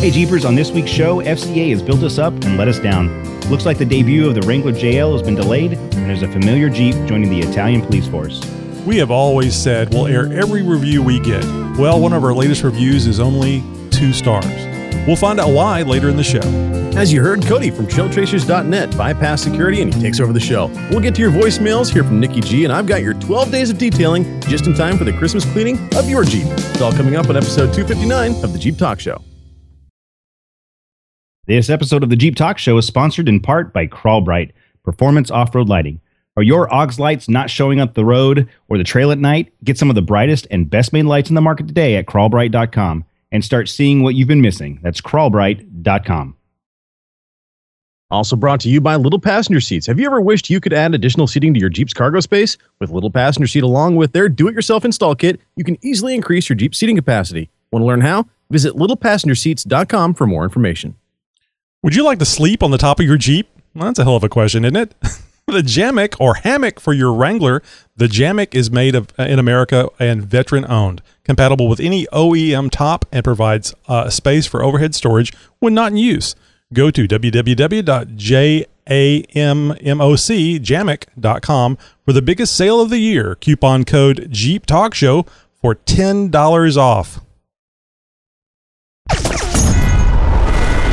Hey Jeepers, on this week's show, FCA has built us up and let us down. Looks like the debut of the Wrangler JL has been delayed, and there's a familiar Jeep joining the Italian police force. We have always said we'll air every review we get. Well, one of our latest reviews is only two stars. We'll find out why later in the show. As you heard, Cody from trailchasers.net bypass security and he takes over the show. We'll get to your voicemails here from NickyG, and I've got your 12 days of detailing just in time for the Christmas cleaning of your Jeep. It's all coming up on episode 259 of the Jeep Talk Show. This episode of the Jeep Talk Show is sponsored in part by Crawlbright Performance Off-Road Lighting. Are your AUX lights not showing up the road or the trail at night? Get some of the brightest and best made lights in the market today at crawlbright.com and start seeing what you've been missing. That's crawlbright.com. Also brought to you by Little Passenger Seats. Have you ever wished you could add additional seating to your Jeep's cargo space? With Little Passenger Seat along with their do-it-yourself install kit, you can easily increase your Jeep seating capacity. Want to learn how? Visit littlepassengerseats.com for more information. Would you like to sleep on the top of your Jeep? Well, that's a hell of a question, isn't it? the Jammock or hammock for your Wrangler. The Jammock is made of uh, in America and veteran owned, compatible with any OEM top, and provides uh, space for overhead storage when not in use. Go to www.jammocjammock.com for the biggest sale of the year. Coupon code Jeep Talk Show for ten dollars off.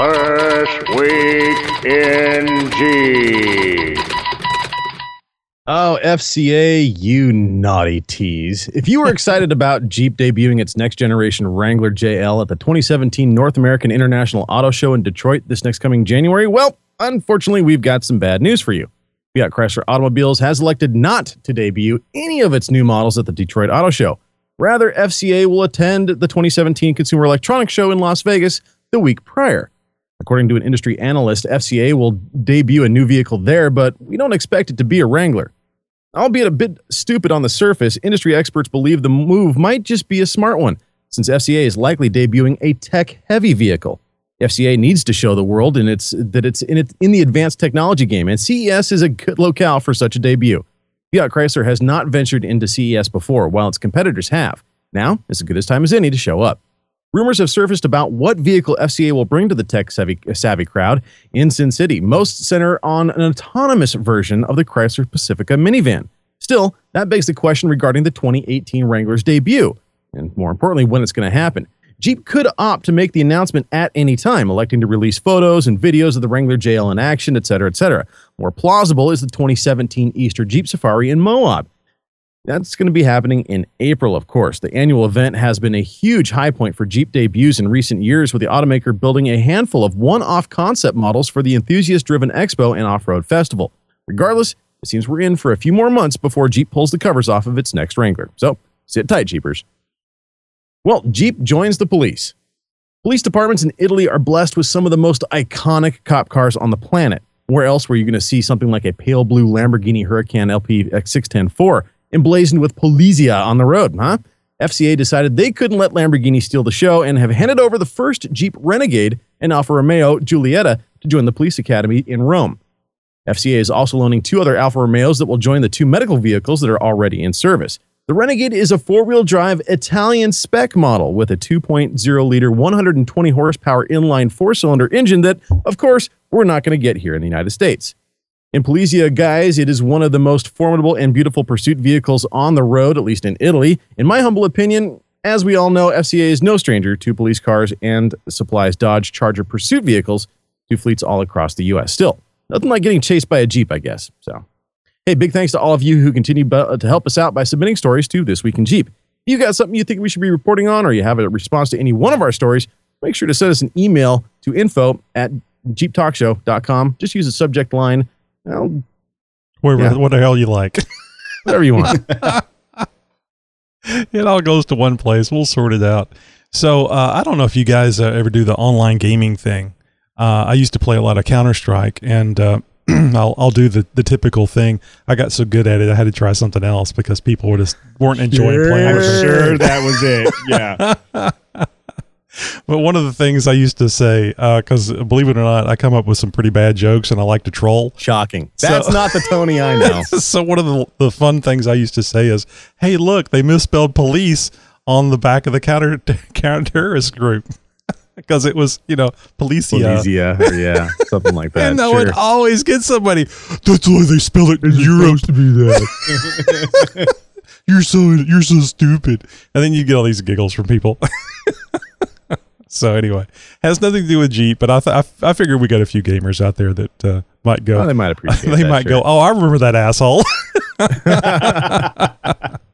First week in Jeep. Oh, FCA, you naughty tease. If you were excited about Jeep debuting its next generation Wrangler JL at the 2017 North American International Auto Show in Detroit this next coming January, well, unfortunately, we've got some bad news for you. Fiat Chrysler Automobiles has elected not to debut any of its new models at the Detroit Auto Show. Rather, FCA will attend the 2017 Consumer Electronics Show in Las Vegas the week prior. According to an industry analyst, FCA will debut a new vehicle there, but we don't expect it to be a Wrangler. Albeit a bit stupid on the surface, industry experts believe the move might just be a smart one, since FCA is likely debuting a tech-heavy vehicle. FCA needs to show the world in its, that it's in, it, in the advanced technology game, and CES is a good locale for such a debut. Fiat Chrysler has not ventured into CES before, while its competitors have. Now is as good a time as any to show up. Rumors have surfaced about what vehicle FCA will bring to the tech savvy, savvy crowd in Sin City. Most center on an autonomous version of the Chrysler Pacifica minivan. Still, that begs the question regarding the 2018 Wrangler's debut, and more importantly, when it's going to happen. Jeep could opt to make the announcement at any time, electing to release photos and videos of the Wrangler JL in action, etc., etc. More plausible is the 2017 Easter Jeep Safari in Moab. That's going to be happening in April, of course. The annual event has been a huge high point for Jeep debuts in recent years, with the automaker building a handful of one off concept models for the enthusiast driven expo and off road festival. Regardless, it seems we're in for a few more months before Jeep pulls the covers off of its next Wrangler. So sit tight, Jeepers. Well, Jeep joins the police. Police departments in Italy are blessed with some of the most iconic cop cars on the planet. Where else were you going to see something like a pale blue Lamborghini Huracan LP X6104 emblazoned with Polizia on the road, huh? FCA decided they couldn't let Lamborghini steal the show and have handed over the first Jeep Renegade and Alfa Romeo Giulietta to join the police academy in Rome. FCA is also loaning two other Alfa Romeos that will join the two medical vehicles that are already in service. The Renegade is a four wheel drive Italian spec model with a 2.0 liter, 120 horsepower inline four cylinder engine that, of course, we're not going to get here in the United States. In Polizia, guys, it is one of the most formidable and beautiful pursuit vehicles on the road, at least in Italy. In my humble opinion, as we all know, FCA is no stranger to police cars and supplies Dodge Charger pursuit vehicles to fleets all across the U.S. Still, nothing like getting chased by a Jeep, I guess. So, hey, big thanks to all of you who continue uh, to help us out by submitting stories to This Week in Jeep. If you got something you think we should be reporting on or you have a response to any one of our stories, make sure to send us an email to info at jeeptalkshow.com. Just use the subject line well, Whatever, yeah. what the hell you like. Whatever you want. it all goes to one place. We'll sort it out. So uh, I don't know if you guys uh, ever do the online gaming thing. Uh, I used to play a lot of Counter Strike, and uh, I'll I'll do the, the typical thing. I got so good at it, I had to try something else because people were just weren't enjoying playing. I'm sure that was it. Yeah. But one of the things I used to say, uh, because believe it or not, I come up with some pretty bad jokes, and I like to troll. Shocking. So- That's not the Tony I know. so one of the, the fun things I used to say is, "Hey, look, they misspelled police on the back of the counter counter terrorist group." Because it was, you know, policia. Policia, or yeah, something like that. and that sure. would always get somebody. That's why they spell it in Europe. to be that. you're so you're so stupid. And then you get all these giggles from people. So anyway, has nothing to do with Jeep, but I th- I, f- I figured we got a few gamers out there that uh, might go. Oh, they might appreciate they that, might sure. go. Oh, I remember that asshole.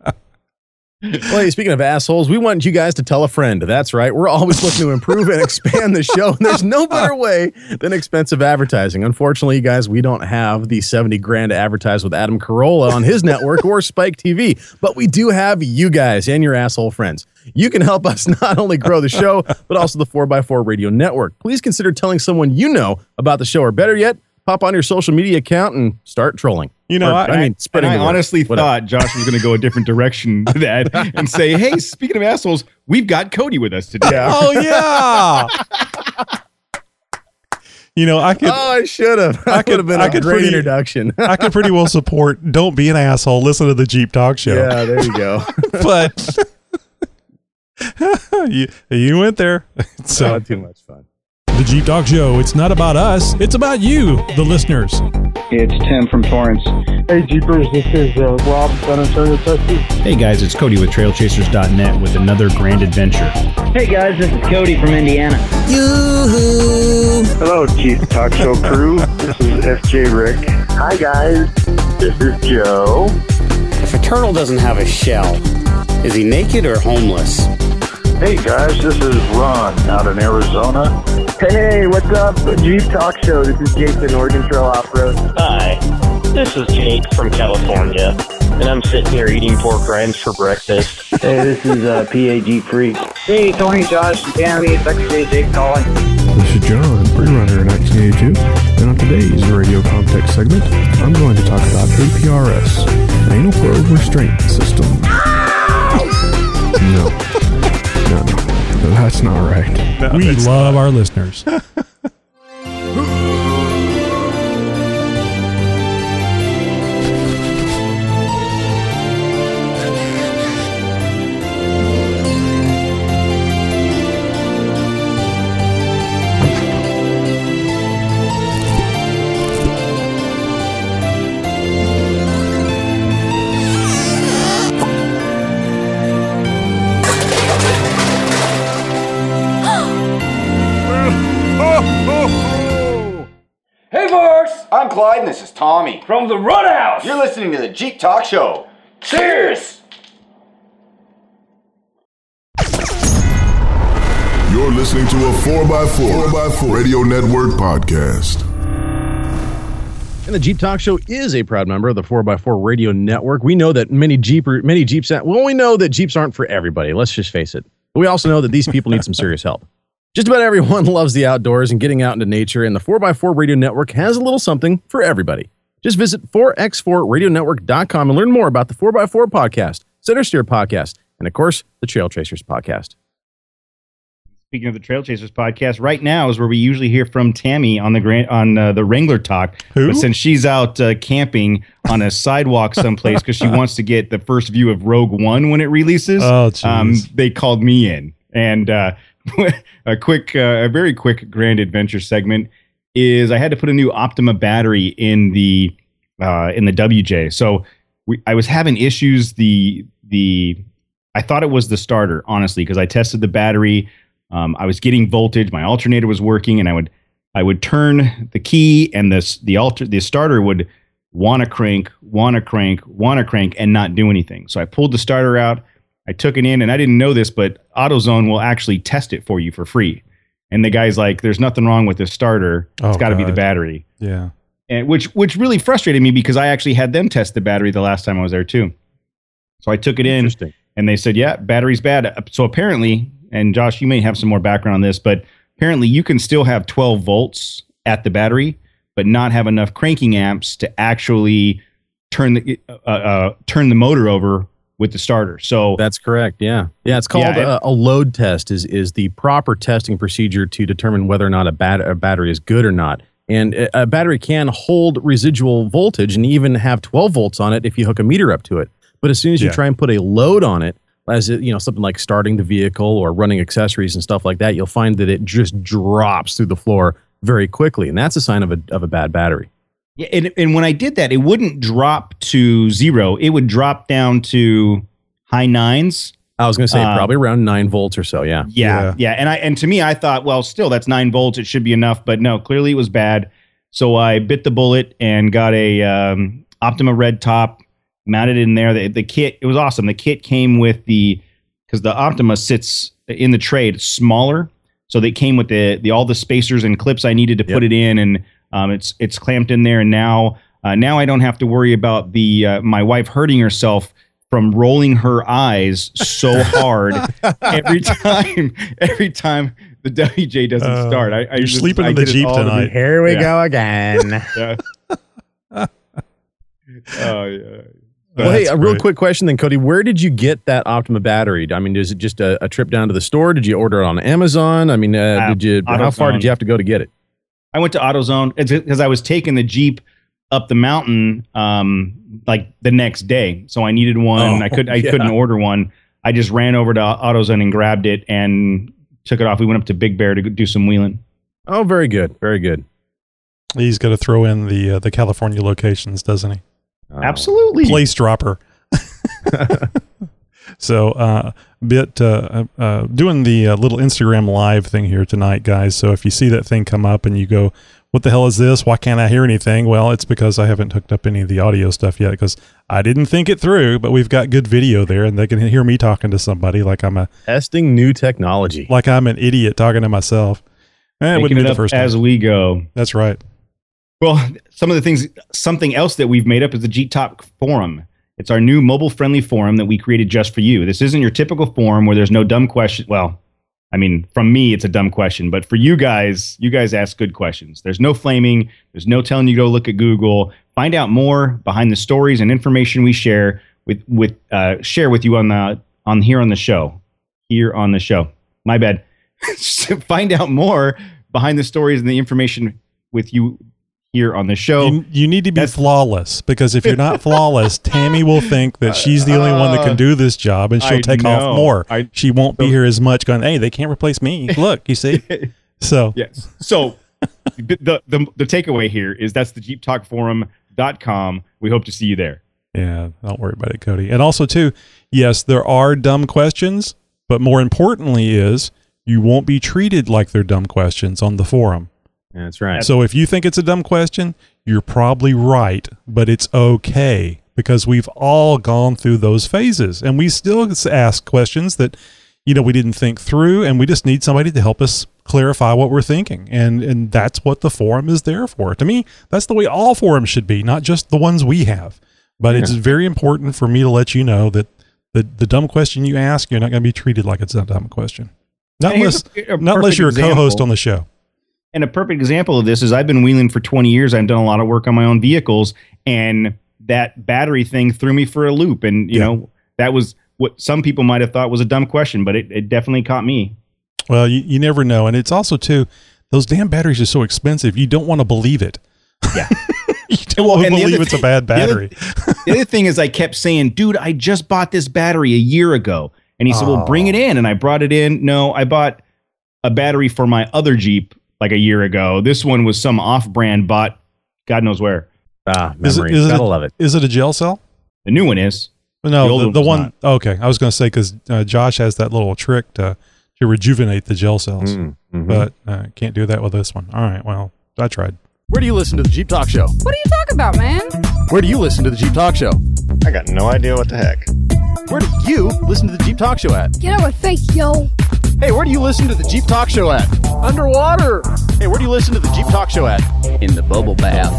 Well, speaking of assholes, we want you guys to tell a friend. That's right. We're always looking to improve and expand the show. And there's no better way than expensive advertising. Unfortunately, you guys, we don't have the 70 grand to advertise with Adam Carolla on his network or Spike TV, but we do have you guys and your asshole friends. You can help us not only grow the show, but also the 4x4 radio network. Please consider telling someone you know about the show, or better yet, pop on your social media account and start trolling. You know, Or, I- I mean, spreading and I the word. honestly Whatever. thought Josh was going to go a different direction to that and say, "Hey, speaking of assholes, we've got Cody with us today." oh yeah. you know, I could Oh, I should have. I I could- could have been I a could great pretty- introduction. I could pretty well support. Don't be an asshole. Listen to the Jeep Talk Show. yeah, there you go. But you you went there. So Not too much fun. The Jeep Talk Show, it's not about us, it's about you, the listeners. It's Tim from Torrance. Hey Jeepers, this is uh, Rob, San Antonio, Texas. Hey guys, it's Cody with TrailChasers.net with another grand adventure. Hey guys, this is Cody from Indiana. Hello, Jeep Talk Show crew. This is FJ Rick. Hi guys, this is Joe. If a turtle doesn't have a shell, is he naked or homeless? Hey guys, this is Ron out in Arizona. Hey, what's up, Jeep Talk Show? This is Jason, Oregon Trail Off Road. Hi, this is Jake from California, and I'm sitting here eating pork rinds for breakfast. Hey, this is uh, PAG Freak. Hey, Tony, Josh, and Tammy, it's XJ Jake calling. This is John, pre-runner in 1982, and on today's radio context segment, I'm going to talk about APRS, Anal Probe Restraint System. No, no, no, that's not right. we love our listeners. Clyde, and this is Tommy from the Run House. You're listening to the Jeep Talk Show. Cheers! You're listening to a 4x4, 4x4 Radio Network podcast. And the Jeep Talk Show is a proud member of the 4x4 Radio Network. We know that many Jeeper, many Jeeps, well, we know that Jeeps aren't for everybody. Let's just face it. But we also know that these people need some serious help. Just about everyone loves the outdoors and getting out into nature, and the 4x4 Radio Network has a little something for everybody. Just visit 4x4radionetwork.com and learn more about the 4x4 podcast, Center Steer podcast, and of course, the Trail Chasers podcast. Speaking of the Trail Chasers podcast, right now is where we usually hear from Tammy on the grand on uh, the Wrangler Talk. Who? But since she's out uh, camping on a sidewalk someplace because she wants to get the first view of Rogue One when it releases, Oh, jeez. um, they called me in. And uh, a quick, uh, a very quick grand adventure segment is I had to put a new Optima battery in the uh, in the WJ. So we, I was having issues. The the I thought it was the starter, honestly, because I tested the battery. Um, I was getting voltage. My alternator was working, and I would I would turn the key, and this the alter the starter would want to crank, want to crank, want to crank, and not do anything. So I pulled the starter out. I took it in, and I didn't know this, but AutoZone will actually test it for you for free. And the guy's like, "There's nothing wrong with this starter. It's Oh, got to be the battery." yeah. and which which really frustrated me because I actually had them test the battery the last time I was there too. So I took it in, and they said, "Yeah, battery's bad." So apparently, and Josh, you may have some more background on this, but apparently you can still have 12 volts at the battery, but not have enough cranking amps to actually turn the uh, uh, turn the motor over with the starter. So That's correct. Yeah, yeah. It's called Yeah, a, a load test. is is the proper testing procedure to determine whether or not a, bat- a battery is good or not. And a a battery can hold residual voltage and even have 12 volts on it if you hook a meter up to it. But as soon as you Yeah. try and put a load on it, as it, you know, something like starting the vehicle or running accessories and stuff like that, you'll find that it just drops through the floor very quickly, and that's a sign of a of a bad battery. Yeah, and, and when I did that, it wouldn't drop to zero. It would drop down to high nines. I was going to say Uh, probably around nine volts or so. Yeah. Yeah, yeah, And I and to me, I thought, well, still that's nine volts. It should be enough, but no, clearly it was bad. So I bit the bullet and got a um, Optima red top, mounted in there. The, the kit, it was awesome. The kit came with the because the Optima sits in the trade smaller, so they came with the the all the spacers and clips I needed to put it in, and um, it's it's clamped in there. And now uh, now I don't have to worry about the uh, my wife hurting herself from rolling her eyes so hard every time every time the WJ doesn't Uh, start. I, I you're just- sleeping I in the Jeep all to tonight. Here we Yeah. go again. Yeah. oh yeah. Well, hey, a real great. quick question then, Cody. Where did you get that Optima battery? I mean, is it just a, a trip down to the store? Did you order it on Amazon? I mean, uh, Uh, did you? How far did you have to go to get it? I went to AutoZone because I was taking the Jeep up the mountain um like the next day. So I needed one. Oh, I could I yeah. couldn't order one. I just ran over to AutoZone and grabbed it and took it off. We went up to Big Bear to do some wheeling. Oh, very good, very good. He's got to throw in the uh, the California locations, doesn't he? Oh. Absolutely. Place dropper. so, uh, bit uh, uh, doing the uh, little Instagram live thing here tonight, guys. So if you see that thing come up and you go, "What the hell is this? Why can't I hear anything?" Well, it's because I haven't hooked up any of the audio stuff yet because I didn't think it through. But we've got good video there, and they can hear me talking to somebody like I'm a Testing new technology. like I'm an idiot talking to myself. Eh, it wouldn't be the first as time. we go. That's right. Well, some of the things, something else that we've made up is the Jeep Talk forum. It's our new mobile friendly forum that we created just for you. This isn't your typical forum where there's no dumb question. Well, I mean, from me, it's a dumb question, but for you guys, you guys ask good questions. There's no flaming. There's no telling you to go look at Google. Find out more behind the stories and information we share with with uh, share with you on the on here on the show. Here on the show. My bad. Find out more behind the stories and the information with you here on the show. You, you need to be flawless because if you're not flawless, Tammy will think that uh, she's the only one that can uh, do this job and she'll I take know. off more. I- she won't be here as much going, hey, they can't replace me. Look, you see? So, Yes. So the, the the takeaway here is that's the Jeep Talk Forum.com. We hope to see you there. yeah, don't worry about it, Cody. And also, too, yes, there are dumb questions, but more importantly, is you won't be treated like they're dumb questions on the forum. That's right. So if you think it's a dumb question, you're probably right, but it's okay because we've all gone through those phases and we still ask questions that you know we didn't think through and we just need somebody to help us clarify what we're thinking. And and that's what the forum is there for. To me, that's the way all forums should be, not just the ones we have. But it's very important for me to let you know that the the dumb question you ask, you're not going to be treated like it's a dumb question. Not unless a- a not unless you're a co-host on the show. And a perfect example of this is I've been wheeling for 20 years. I've done a lot of work on my own vehicles, and that battery thing threw me for a loop. And you Yeah. know that was what some people might have thought was a dumb question, but it, it definitely caught me. Well, you, you never know. And it's also, too, those damn batteries are so expensive. You don't want to believe it. Yeah. you don't want to and believe it's a bad the other- battery. the other thing is, I kept saying, dude, I just bought this battery a year ago. And he said, well, bring it in. And I brought it in. No, I bought a battery for my other Jeep like a year ago. This one was some off brand bought, God knows where. Ah, Is it, memory. is, it Gotta a, love it. is it a gel cell? The new one is. No, old the, one the was one. not. Okay. I was going to say because uh, Josh has that little trick to, to rejuvenate the gel cells, Mm, mhm. but uh, can't do that with this one. All right. Well, I tried. Where do you listen to the Jeep Talk Show? What are you talking about, man? Where do you listen to the Jeep Talk Show? I got no idea what the heck. Where do you listen to the Jeep Talk Show at? Get out of my face, yo. Hey, where do you listen to the Jeep Talk Show at? Underwater. Hey, where do you listen to the Jeep Talk Show at? In the bubble bath.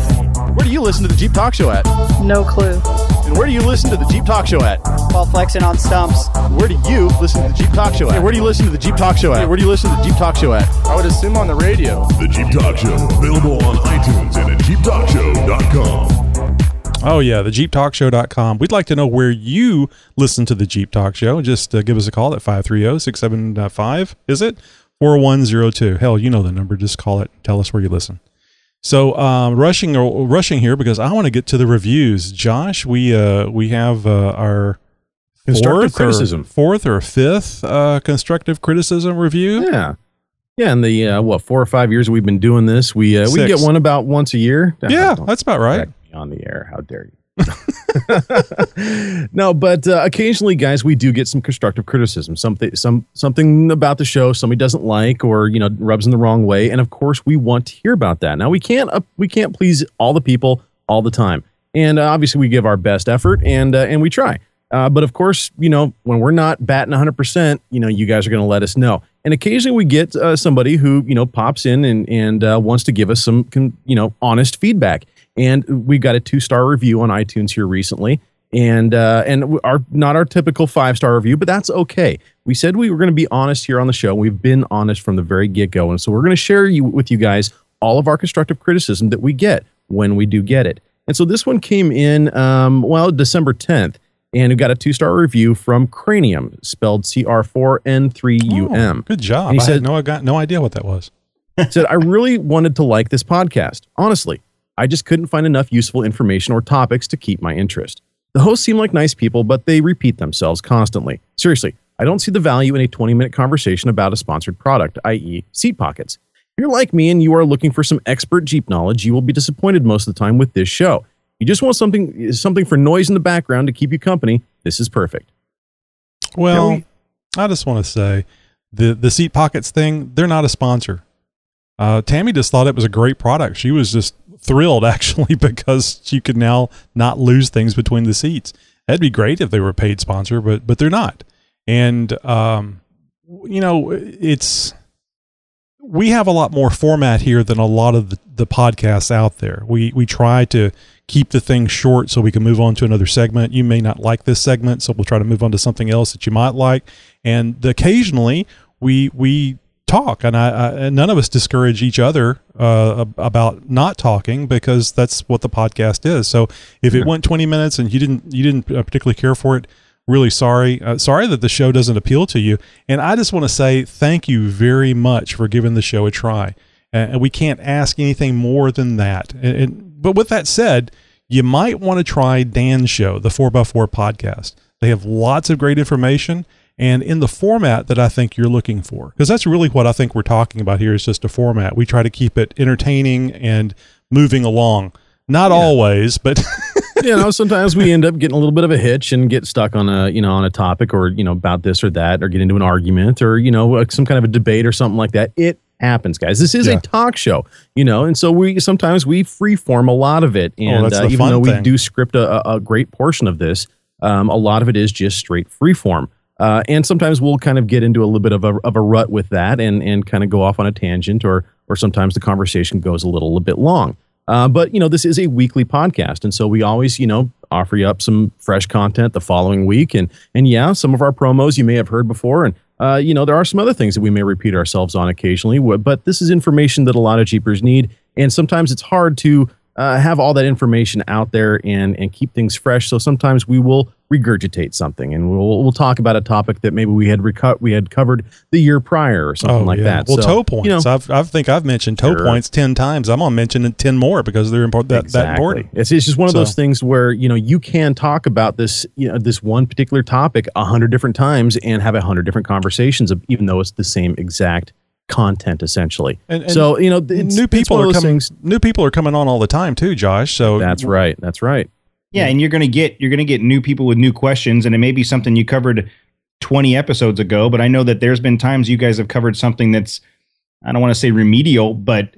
Where do you listen to the Jeep Talk Show at? No clue. And where do you listen to the Jeep Talk Show at? While flexing on stumps. Where do you listen to the Jeep Talk Show at? Hey, where do you listen to the Jeep Talk Show at? Hey, where do you listen to the Jeep Talk Show at? I would assume on the radio. The Jeep Talk Show, available on iTunes and at JeepTalkShow.com. Oh, yeah, the JeepTalkShow.com. We'd like to know where you listen to the Jeep Talk Show. Just uh, give us a call at 530 675, is it? 4102. Hell, you know the number. Just call it. Tell us where you listen. So um, rushing rushing here because I want to get to the reviews. Josh, we uh, we have uh, our Constructive fourth criticism. or, fourth or fifth uh, constructive criticism review. Yeah. Yeah, in the uh, what four or five years we've been doing this, we uh, we get one about once a year. Yeah, that's about right. On the air. How dare you? no, but uh, occasionally, guys, we do get some constructive criticism. Something, some something about the show somebody doesn't like, or you know, rubs in the wrong way, and of course, we want to hear about that. Now, we can't uh, we can't please all the people all the time, and uh, obviously, we give our best effort, and uh, and we try. Uh, but of course, you know, when we're not batting 100%, you know, you guys are going to let us know. And occasionally we get uh, somebody who, you know, pops in and, and uh, wants to give us some, you know, honest feedback. And we got a two star review on iTunes here recently. And uh, and our not our typical five star review, but that's okay. We said we were going to be honest here on the show. We've been honest from the very get go, and so we're going to share you with you guys all of our constructive criticism that we get when we do get it. And so this one came in, um, well, December 10th and we got a two star review from Cranium, spelled C R 4 N 3 U M. Good job. And he I said, had no, I got no idea what that was. said, I really wanted to like this podcast. Honestly, I just couldn't find enough useful information or topics to keep my interest. The hosts seem like nice people, but they repeat themselves constantly. Seriously, I don't see the value in a 20 minute conversation about a sponsored product, i.e., seat pockets. If you're like me and you are looking for some expert Jeep knowledge, you will be disappointed most of the time with this show. You just want something something for noise in the background to keep you company. This is perfect. Well, Yeah, I just want to say the the seat pockets thing. They're not a sponsor. Uh, Tammy just thought it was a great product. She was just thrilled actually because you could now not lose things between the seats. That'd be great if they were a paid sponsor, but but they're not. And um, you know, it's we have a lot more format here than a lot of the, the podcasts out there. We we try to keep the thing short so we can move on to another segment. You may not like this segment, so we'll try to move on to something else that you might like. And occasionally we we talk, and I, I and none of us discourage each other uh, about not talking because that's what the podcast is. So if it went twenty minutes and you didn't you didn't uh, particularly care for it, really sorry. Uh, sorry that the show doesn't appeal to you. And I just want to say thank you very much for giving the show a try. Uh, and we can't ask anything more than that. And, and but with that said, you might want to try Dan's show, the 4x4 podcast. They have lots of great information and in the format that I think you're looking for. Because that's really what I think we're talking about here is just a format. We try to keep it entertaining and moving along. Not always, but you know, sometimes we end up getting a little bit of a hitch and get stuck on a, you know, on a topic or, you know, about this or that, or get into an argument or, you know, some kind of a debate or something like that. It happens, guys. This is Yeah. a talk show, you know, and so we sometimes we freeform a lot of it. And that's uh, even though we do script a, a- a great portion of this, um, a lot of it is just straight freeform. Uh, and sometimes we'll kind of get into a little bit of a, of a rut with that and, and kind of go off on a tangent or, or sometimes the conversation goes a little, a bit long. Uh, but you know, this is a weekly podcast, and so we always, you know, offer you up some fresh content the following week. And and yeah, some of our promos you may have heard before, and uh, you know, there are some other things that we may repeat ourselves on occasionally. But this is information that a lot of Jeepers need, and sometimes it's hard to uh, have all that information out there and and keep things fresh. So sometimes we will regurgitate something, and we'll we'll talk about a topic that maybe we had reco- we had covered the year prior or something like that. Oh, Well, So, toe points. You know, I've, I think I've mentioned toe Sure. points 10 times. I'm going to mention it 10 more because they're important. That, that important. It's, it's just one of So- those things where you know you can talk about this you know this one particular topic a hundred different times and have a hundred different conversations, of, even though it's the same exact content essentially. And- and so you know it's, new it's people one of are those coming. things- New people are coming on all the time too, Josh. So That's right. That's right. Yeah, and you're gonna get you're gonna get new people with new questions, and it may be something you covered 20 episodes ago, but I know that there's been times you guys have covered something that's I don't want to say remedial, but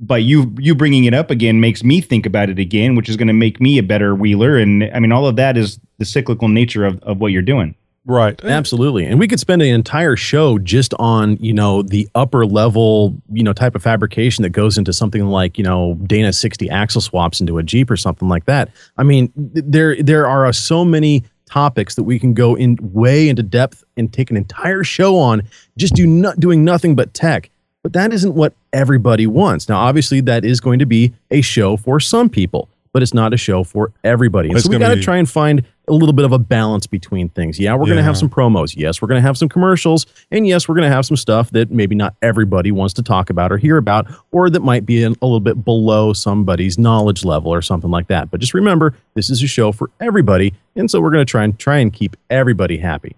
but you you bringing it up again makes me think about it again, which is going to make me a better wheeler. And I mean, all of that is the cyclical nature of, of what you're doing. Right. Absolutely. And we could spend an entire show just on, you know, the upper level, you know, type of fabrication that goes into something like, you know, Dana 60 axle swaps into a Jeep or something like that. I mean, there there are so many topics that we can go in way into depth and take an entire show on just do not doing nothing but tech. But that isn't what everybody wants. Now, obviously, that is going to be a show for some people, but it's not a show for everybody. And It's so we gonna got to try and find a little bit of a balance between things. Yeah, we're going to have some promos. Yes, we're going to have some commercials. And yes, we're going to have some stuff that maybe not everybody wants to talk about or hear about, or that might be an, a little bit below somebody's knowledge level or something like that. But just remember, this is a show for everybody. And so we're going to try and try and keep everybody happy.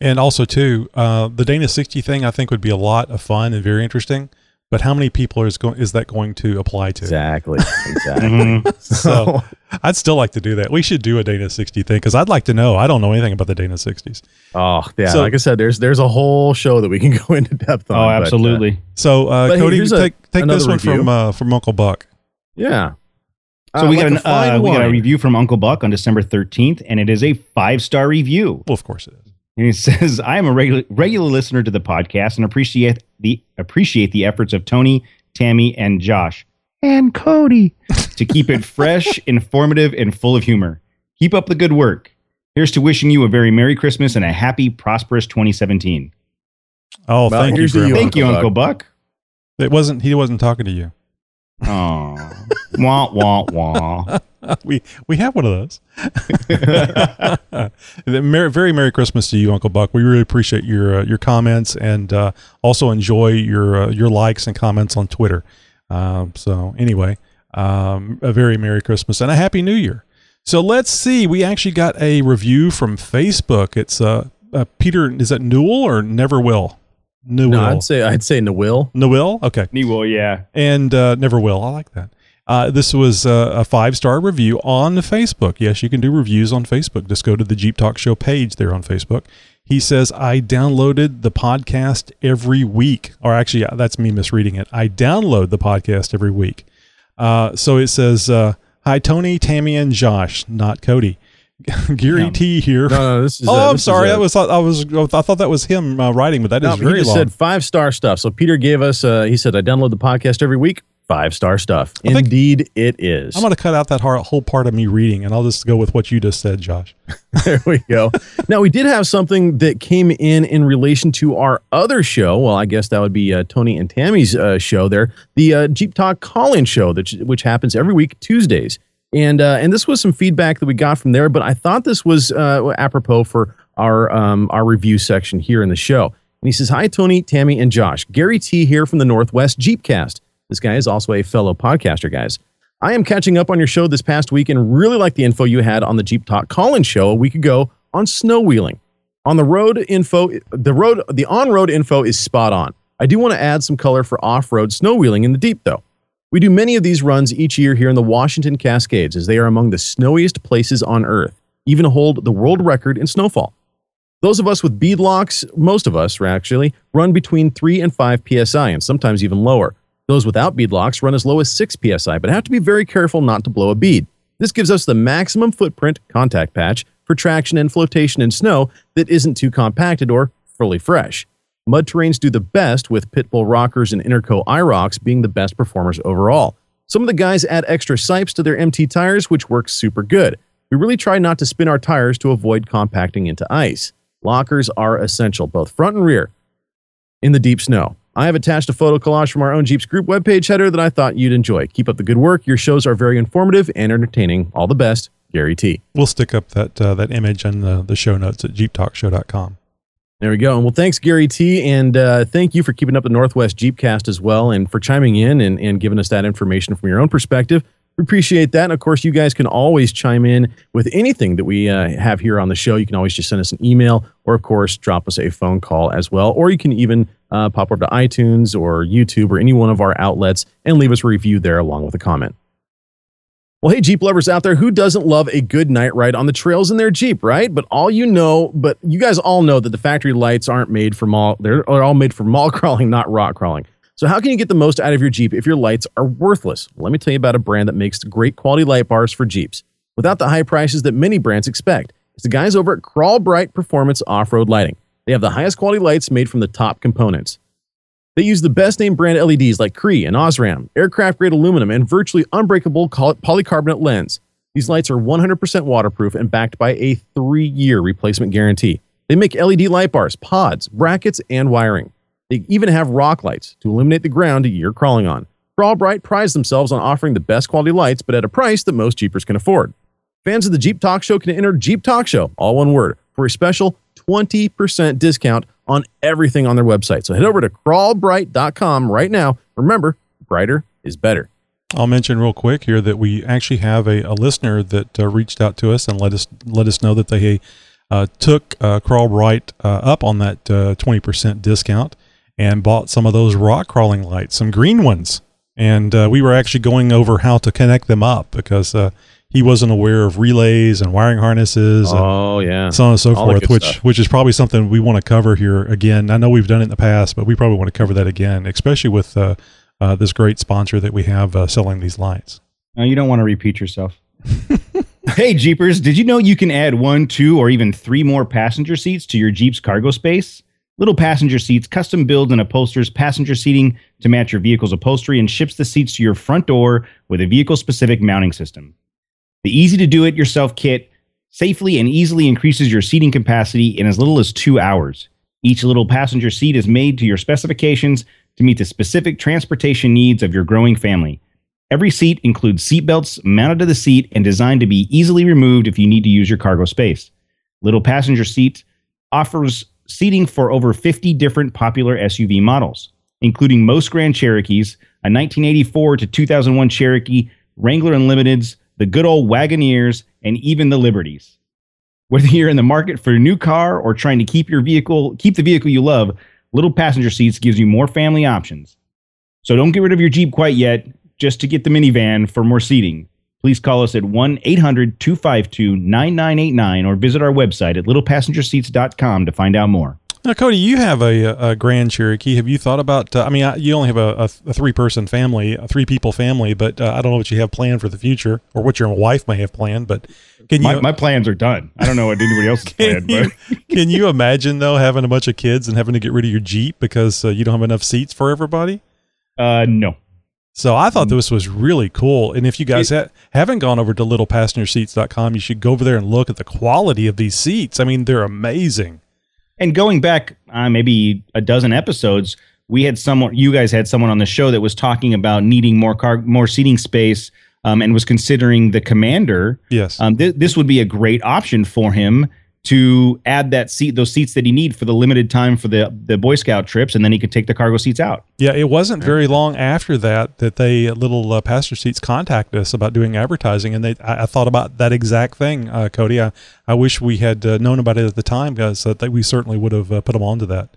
And also too, uh, the Dana 60 thing I think would be a lot of fun and very interesting. But how many people is going is that going to apply to? Exactly. Exactly. Mhm. So I'd still like to do that. We should do a Dana 60 thing because I'd like to know. I don't know anything about the Dana 60s. Oh, yeah. So- like I said, there's there's a whole show that we can go into depth on. Oh, but, uh, absolutely. So uh, But hey, Cody, here's a- take take this one review. from uh, from Uncle Buck. yeah. So Uh, we like got a an uh, we got a review from Uncle Buck on December 13th, and it is a five star review. Well, of course it is. And it says, "I am a regular regular listener to the podcast and appreciate the appreciate the efforts of Tony, Tammy, and Josh and Cody to keep it fresh, informative, and full of humor. Keep up the good work. Here's to wishing you a very merry Christmas and a happy, prosperous 2017. Oh, Well, thank you here's to very you, much. Thank you, Uncle Uncle Buck. It wasn't. He wasn't talking to you. Oh, wah wah wah. we we have one of those. Merry, very Merry Christmas to you, Uncle Buck. We really appreciate your uh, your comments and uh, also enjoy your uh, your likes and comments on Twitter. Um, so anyway, um, a very Merry Christmas and a Happy New Year. So let's see. We actually got a review from Facebook. It's uh, uh Peter. Is that Newell or Never Will? Newell. No, I'd say I'd say Newell. Newell. Okay Newell, yeah. and uh, never will. I like that. Uh, this was uh, a five star review on Facebook. Yes, you can do reviews on Facebook. Just go to the Jeep Talk Show page there on Facebook. He says, I downloaded the podcast every week. Or actually, yeah, that's me misreading it. I download the podcast every week. Uh, so it says, uh, Hi, Tony, Tammy, and Josh, not Cody. Gary. T here. No, no, this is. oh, I'm is, sorry. that was I was I thought that was him uh, writing, but that is No, very he just long. said five star stuff. So Peter gave us. Uh, he said I download the podcast every week. Five star stuff. I Indeed, it is. I'm going to cut out that whole part of me reading, and I'll just go with what you just said, Josh. there we go. now we did have something that came in in relation to our other show. Well, I guess that would be uh, Tony and Tammy's uh, show there, the uh, Jeep Talk call-in show, that which happens every week Tuesdays. And uh, and this was some feedback that we got from there, but I thought this was uh, apropos for our um, our review section here in the show. And he says, "Hi Tony, Tammy, and Josh. Gary T here from the Northwest Jeepcast. This guy is also a fellow podcaster, guys." I am catching up on your show this past week and really like the info you had on the Jeep Talk call-in show a week ago on snow wheeling. On the road info, the road, the on-road info is spot on. I do want to add some color for off-road snow wheeling in the deep though. We do many of these runs each year here in the Washington Cascades as they are among the snowiest places on earth, even hold the world record in snowfall. Those of us with bead locks, most of us actually, run between 3 and 5 psi and sometimes even lower. Those without bead locks run as low as 6 psi, but have to be very careful not to blow a bead. This gives us the maximum footprint contact patch for traction and flotation in snow that isn't too compacted or fully fresh. Mud terrains do the best, with Pitbull Rockers and Interco iRocks being the best performers overall. Some of the guys add extra sipes to their MT tires, which works super good. We really try not to spin our tires to avoid compacting into ice. Lockers are essential, both front and rear, in the deep snow. I have attached a photo collage from our own Jeeps group webpage header that I thought you'd enjoy. Keep up the good work. Your shows are very informative and entertaining. All the best, Gary T. We'll stick up that uh, that image in the, the show notes at jeeptalkshow.com. There we go. And well, thanks, Gary T. And uh, thank you for keeping up the Northwest Jeepcast as well and for chiming in and, and giving us that information from your own perspective. We appreciate that. And of course, you guys can always chime in with anything that we uh, have here on the show. You can always just send us an email or, of course, drop us a phone call as well. Or you can even uh, pop over to iTunes or YouTube or any one of our outlets and leave us a review there along with a comment. Well, hey, Jeep lovers out there, who doesn't love a good night ride on the trails in their Jeep, right? But all you know, but you guys all know that the factory lights aren't made for mall, they're, they're all made for mall crawling, not rock crawling. So, how can you get the most out of your Jeep if your lights are worthless? Let me tell you about a brand that makes great quality light bars for Jeeps without the high prices that many brands expect. It's the guys over at Crawl Bright Performance Off Road Lighting. They have the highest quality lights made from the top components. They use the best name brand LEDs like Cree and Osram, aircraft grade aluminum, and virtually unbreakable polycarbonate lens. These lights are 100% waterproof and backed by a three year replacement guarantee. They make LED light bars, pods, brackets, and wiring. They even have rock lights to illuminate the ground you're crawling on. Crawl Bright prides themselves on offering the best quality lights, but at a price that most Jeepers can afford. Fans of the Jeep Talk Show can enter Jeep Talk Show, all one word, for a special 20% discount on everything on their website. So head over to crawlbright.com right now. Remember, brighter is better. I'll mention real quick here that we actually have a, a listener that uh, reached out to us and let us let us know that they uh, took uh, Crawl Bright uh, up on that uh, twenty percent discount and bought some of those rock crawling lights, some green ones. And uh, we were actually going over how to connect them up because uh, he wasn't aware of relays and wiring harnesses. and Oh, yeah. so on and so All forth, which stuff. which is probably something we want to cover here again. I know we've done it in the past, but we probably want to cover that again, especially with uh, uh, this great sponsor that we have uh, selling these lights. No, you don't want to repeat yourself. hey, Jeepers, did you know you can add one, two, or even three more passenger seats to your Jeep's cargo space? Little Passenger Seats custom builds and upholsters passenger seating to match your vehicle's upholstery and ships the seats to your front door with a vehicle specific mounting system. The easy to do it yourself kit safely and easily increases your seating capacity in as little as two hours. Each little passenger seat is made to your specifications to meet the specific transportation needs of your growing family. Every seat includes seat belts mounted to the seat and designed to be easily removed if you need to use your cargo space. Little Passenger Seat offers seating for over 50 different popular SUV models, including most Grand Cherokees, a 1984 to 2001 Cherokee, Wrangler Unlimiteds, the good old Wagoneers, and even the Liberties. Whether you're in the market for a new car or trying to keep your vehicle, keep the vehicle you love, Little Passenger Seats gives you more family options. So don't get rid of your Jeep quite yet, just to get the minivan for more seating. Please call us at 1 800 252 9989 or visit our website at littlepassengerseats.com to find out more. Now, Cody, you have a, a Grand Cherokee. Have you thought about? Uh, I mean, I, you only have a, a, a three-person family, a three-people family, but uh, I don't know what you have planned for the future, or what your wife may have planned. But can My, you my plans are done. I don't know what anybody else has can planned, you, but can you imagine though having a bunch of kids and having to get rid of your Jeep because uh, you don't have enough seats for everybody? uh, no. So I thought this was really cool. And if you guys ha- haven't gone over to littlepassengerseats.com, you should go over there and look at the quality of these seats. I mean, they're amazing. And going back uh, maybe a dozen episodes, we had someone, you guys had someone on the show that was talking about needing more car, more seating space, um, and was considering the Commander. Yes. Um, th- this would be a great option for him to add that seat, those seats that he need for the limited time for the the Boy Scout trips, and then he could take the cargo seats out. Yeah, it wasn't very long after that that they uh, little uh, passenger seats contacted us about doing advertising, and they I, I thought about that exact thing, uh, Cody. I, I wish we had uh, known about it at the time, because uh, that we certainly would have uh, put them onto that.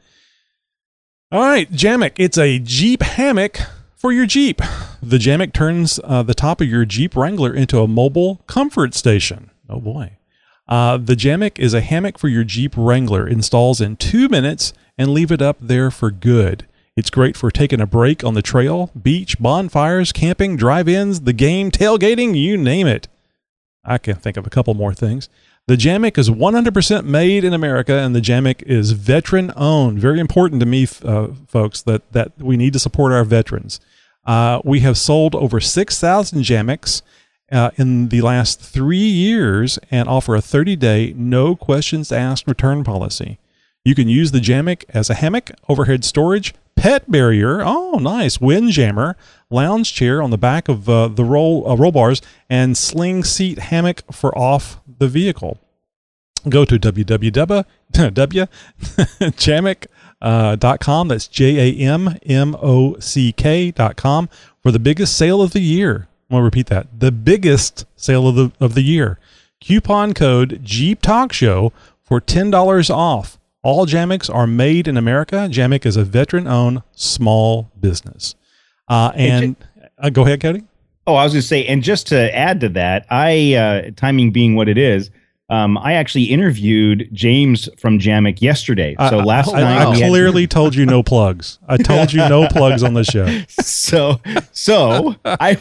All right, Jammock, it's a Jeep hammock for your Jeep. The Jammock turns uh, the top of your Jeep Wrangler into a mobile comfort station. Oh boy. Uh, the Jammock is a hammock for your Jeep Wrangler. Installs in two minutes and leave it up there for good. It's great for taking a break on the trail, beach, bonfires, camping, drive-ins, the game, tailgating, you name it. I can think of a couple more things. The Jammock is 100% made in America, and the Jammock is veteran owned. Very important to me, uh, folks, that, that we need to support our veterans. Uh, we have sold over 6,000 Jammocks uh, in the last three years and offer a 30 day, no questions asked return policy. You can use the Jammock as a hammock, overhead storage, pet barrier. Oh, nice. Wind jammer, lounge chair on the back of uh, the roll, uh, roll bars, and sling seat hammock for off the vehicle. Go to www.jammock.com. That's J A M M O C K.com for the biggest sale of the year. I'm gonna repeat that. The biggest sale of the of the year. Coupon code Jeep Talk Show for ten dollars off. All Jammocks are made in America. Jammock is a veteran-owned small business. Uh, and uh, go ahead, Cody. Oh, I was going to say, and just to add to that, I uh, timing being what it is, Um, I actually interviewed James from Jammock yesterday. So I- last I, night I had- clearly told you no plugs. I told you no plugs on the show. so so I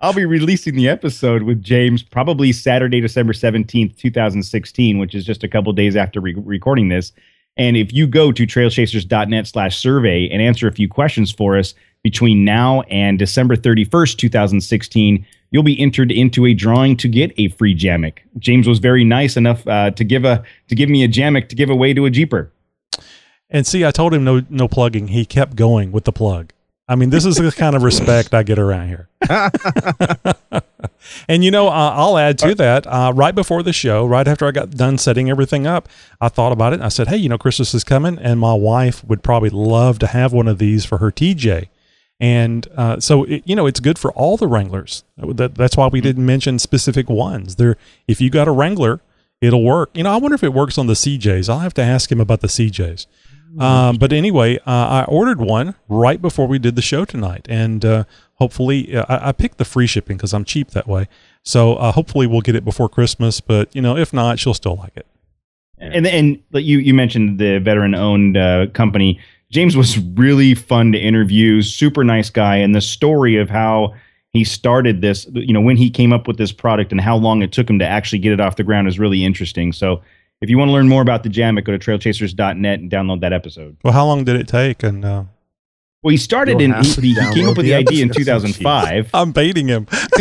I'll be releasing the episode with James probably Saturday, December 17th, 2016, which is just a couple days after re- recording this. And if you go to trailchasers.net slash survey and answer a few questions for us between now and December 31st, 2016, you'll be entered into a drawing to get a free Jammock. James was very nice enough uh, to give a to give me a Jammock to give away to a Jeeper. And see, I told him no no plugging. He kept going with the plug. I mean, this is the kind of respect I get around here. and you know, uh, I'll add to that. Uh, right before the show, right after I got done setting everything up, I thought about it. I said, "Hey, you know, Christmas is coming, and my wife would probably love to have one of these for her TJ." And uh, so, it, you know, it's good for all the Wranglers. That, that's why we didn't mention specific ones. There, if you got a Wrangler, it'll work. You know, I wonder if it works on the CJs. I'll have to ask him about the CJs. Um, but anyway, uh, I ordered one right before we did the show tonight, and uh, hopefully, uh, I, I picked the free shipping because I'm cheap that way. So uh, hopefully, we'll get it before Christmas. But you know, if not, she'll still like it. And and like you you mentioned the veteran owned uh, company. James was really fun to interview. Super nice guy, and the story of how he started this, you know, when he came up with this product and how long it took him to actually get it off the ground is really interesting. So. If you want to learn more about the Jammock, go to trailchasers.net and download that episode. Well, how long did it take? And uh, Well, he started You'll in he, he came up with the the idea in 2005. I'm baiting him.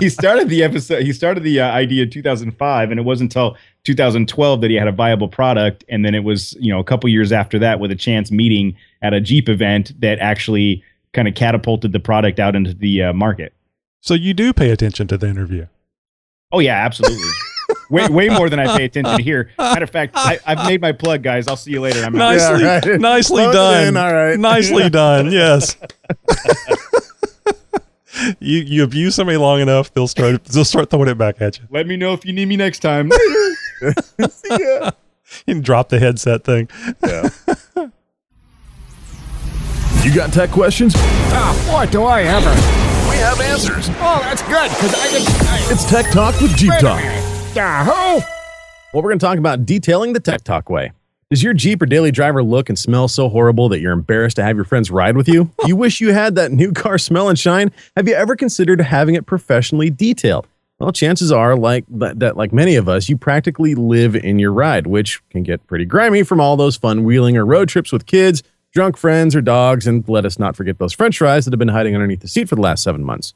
he started the episode. He started the uh, idea in 2005, and it wasn't until 2012 that he had a viable product. And then it was, you know, a couple years after that, with a chance meeting at a Jeep event that actually kind of catapulted the product out into the uh, market. so you do pay attention to the interview. Oh yeah, absolutely. Way way more than I pay attention here. Matter of fact, I, I've made my plug, guys. I'll see you later. I'm out. Nicely, Yeah, right. nicely Load it done. in, all right. Nicely done. Yes. you you abuse somebody long enough, they'll start they'll start throwing it back at you. Let me know if you need me next time. See ya. You can drop the headset thing. Yeah. You got tech questions? Ah, boy, do I ever. We have answers. Oh, that's good, because I didn't. I, It's Tech Talk with Jeep wait a Talk. Yahoo! Well, we're going to talk about detailing the Tech Talk way. Does your Jeep or daily driver look and smell so horrible that you're embarrassed to have your friends ride with you? you wish you had that new car smell and shine? Have you ever considered having it professionally detailed? Well, chances are, like that, that, like many of us, you practically live in your ride, which can get pretty grimy from all those fun wheeling or road trips with kids, drunk friends, or dogs, and let us not forget those French fries that have been hiding underneath the seat for the last seven months.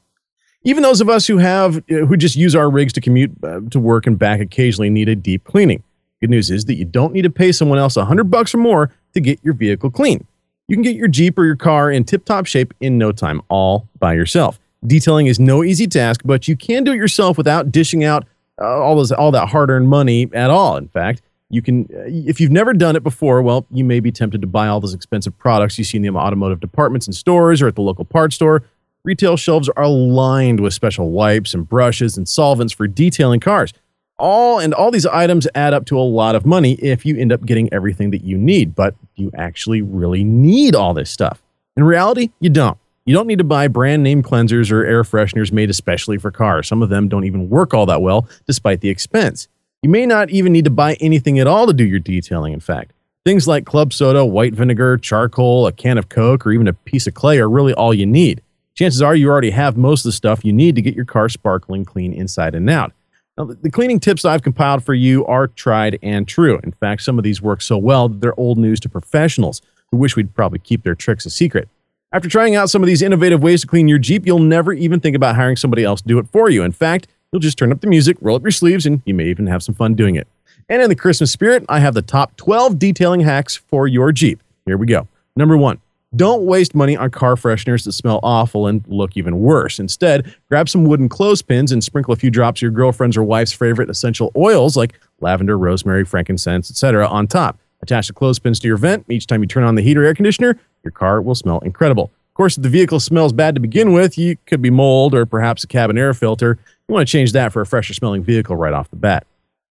Even those of us who have uh, who just use our rigs to commute uh, to work and back occasionally need a deep cleaning. Good news is that you don't need to pay someone else a hundred bucks or more to get your vehicle clean. You can get your Jeep or your car in tip-top shape in no time, all by yourself. Detailing is no easy task, but you can do it yourself without dishing out uh, all those all that hard-earned money at all. In fact, you can uh, if you've never done it before, well, you may be tempted to buy all those expensive products you see in the automotive departments and stores or at the local parts store. Retail shelves are lined with special wipes and brushes and solvents for detailing cars. All and all these items add up to a lot of money if you end up getting everything that you need. But you actually really need all this stuff? In reality, you don't. You don't need to buy brand name cleansers or air fresheners made especially for cars. Some of them don't even work all that well, despite the expense. You may not even need to buy anything at all to do your detailing, in fact. Things like club soda, white vinegar, charcoal, a can of Coke, or even a piece of clay are really all you need. Chances are you already have most of the stuff you need to get your car sparkling clean inside and out. Now, the cleaning tips I've compiled for you are tried and true. In fact, some of these work so well that they're old news to professionals who wish we'd probably keep their tricks a secret. After trying out some of these innovative ways to clean your Jeep, you'll never even think about hiring somebody else to do it for you. In fact, you'll just turn up the music, roll up your sleeves, and you may even have some fun doing it. And in the Christmas spirit, I have the top 12 detailing hacks for your Jeep. Here we go. Number one, don't waste money on car fresheners that smell awful and look even worse. Instead, grab some wooden clothespins and sprinkle a few drops of your girlfriend's or wife's favorite essential oils like lavender, rosemary, frankincense, etc. on top. Attach the clothespins to your vent. Each time you turn on the heater or air conditioner, your car will smell incredible. Of course, if the vehicle smells bad to begin with, you could be mold or perhaps a cabin air filter. You want to change that for a fresher smelling vehicle right off the bat.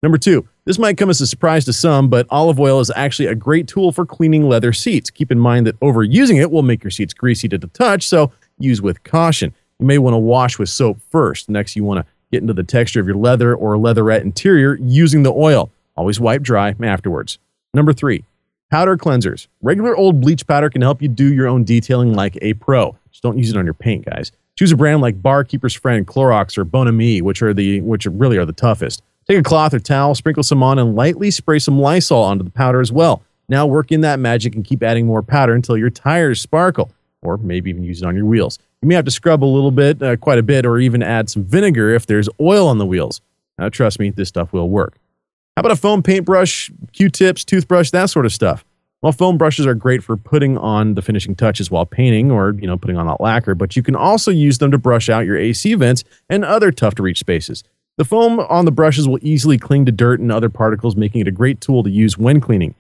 Number two, this might come as a surprise to some, but olive oil is actually a great tool for cleaning leather seats. Keep in mind that overusing it will make your seats greasy to the touch, so use with caution. You may want to wash with soap first. Next, you want to get into the texture of your leather or leatherette interior using the oil. Always wipe dry afterwards. Number three, powder cleansers. Regular old bleach powder can help you do your own detailing like a pro. Just don't use it on your paint, guys. Choose a brand like Barkeeper's Friend, Clorox, or Bon Ami, which are the which really are the toughest. Take a cloth or towel, sprinkle some on, and lightly spray some Lysol onto the powder as well. Now work in that magic and keep adding more powder until your tires sparkle, or maybe even use it on your wheels. You may have to scrub a little bit, uh, quite a bit, or even add some vinegar if there's oil on the wheels. Now, trust me, this stuff will work. How about a foam paintbrush, Q-tips, toothbrush, that sort of stuff? Well, foam brushes are great for putting on the finishing touches while painting or, you know, putting on that lacquer, but you can also use them to brush out your AC vents and other tough to reach spaces. The foam on the brushes will easily cling to dirt and other particles, making it a great tool to use when cleaning.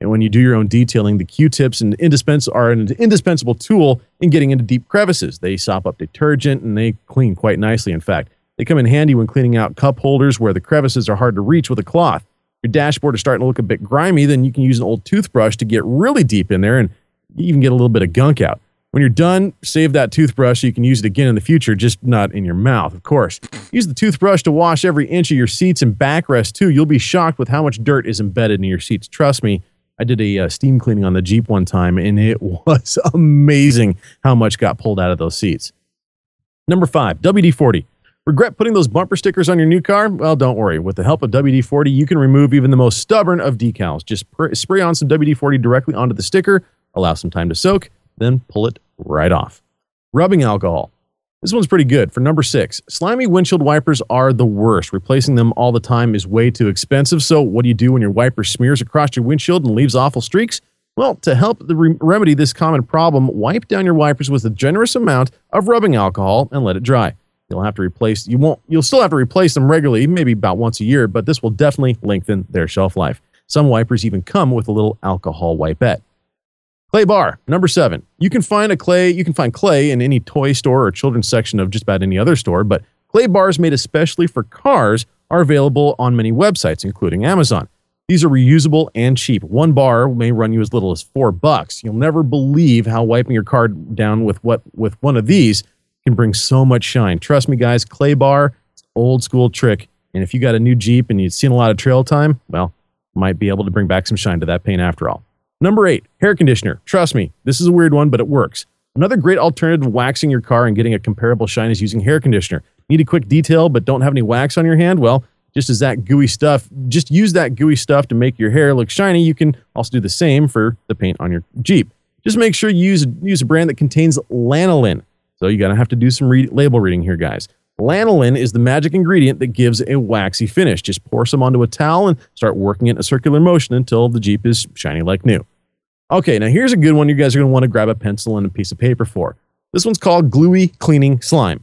And when you do your own detailing, the Q-tips and indispens- are an indispensable tool in getting into deep crevices. They sop up detergent and they clean quite nicely, in fact. They come in handy when cleaning out cup holders where the crevices are hard to reach with a cloth your dashboard is starting to look a bit grimy, then you can use an old toothbrush to get really deep in there and even get a little bit of gunk out. When you're done, save that toothbrush so you can use it again in the future, just not in your mouth, of course. Use the toothbrush to wash every inch of your seats and backrest too. You'll be shocked with how much dirt is embedded in your seats. Trust me, I did a uh, steam cleaning on the Jeep one time and it was amazing how much got pulled out of those seats. Number five, WD 40. Regret putting those bumper stickers on your new car? Well, don't worry. With the help of WD 40, you can remove even the most stubborn of decals. Just pr- spray on some WD 40 directly onto the sticker, allow some time to soak, then pull it right off. Rubbing alcohol. This one's pretty good. For number six, slimy windshield wipers are the worst. Replacing them all the time is way too expensive. So, what do you do when your wiper smears across your windshield and leaves awful streaks? Well, to help re- remedy this common problem, wipe down your wipers with a generous amount of rubbing alcohol and let it dry. You'll have to replace you won't you'll still have to replace them regularly, maybe about once a year, but this will definitely lengthen their shelf life. Some wipers even come with a little alcohol wipette. Clay bar, number seven. You can find a clay, you can find clay in any toy store or children's section of just about any other store, but clay bars made especially for cars are available on many websites, including Amazon. These are reusable and cheap. One bar may run you as little as four bucks. You'll never believe how wiping your car down with what with one of these can bring so much shine. Trust me, guys, clay bar, old school trick. And if you got a new Jeep and you've seen a lot of trail time, well, might be able to bring back some shine to that paint after all. Number eight, hair conditioner. Trust me, this is a weird one, but it works. Another great alternative to waxing your car and getting a comparable shine is using hair conditioner. Need a quick detail but don't have any wax on your hand? Well, just as that gooey stuff, just use that gooey stuff to make your hair look shiny. You can also do the same for the paint on your Jeep. Just make sure you use, use a brand that contains lanolin. So you're going to have to do some read, label reading here, guys. Lanolin is the magic ingredient that gives a waxy finish. Just pour some onto a towel and start working it in a circular motion until the Jeep is shiny like new. Okay, now here's a good one you guys are going to want to grab a pencil and a piece of paper for. This one's called Gluey Cleaning Slime.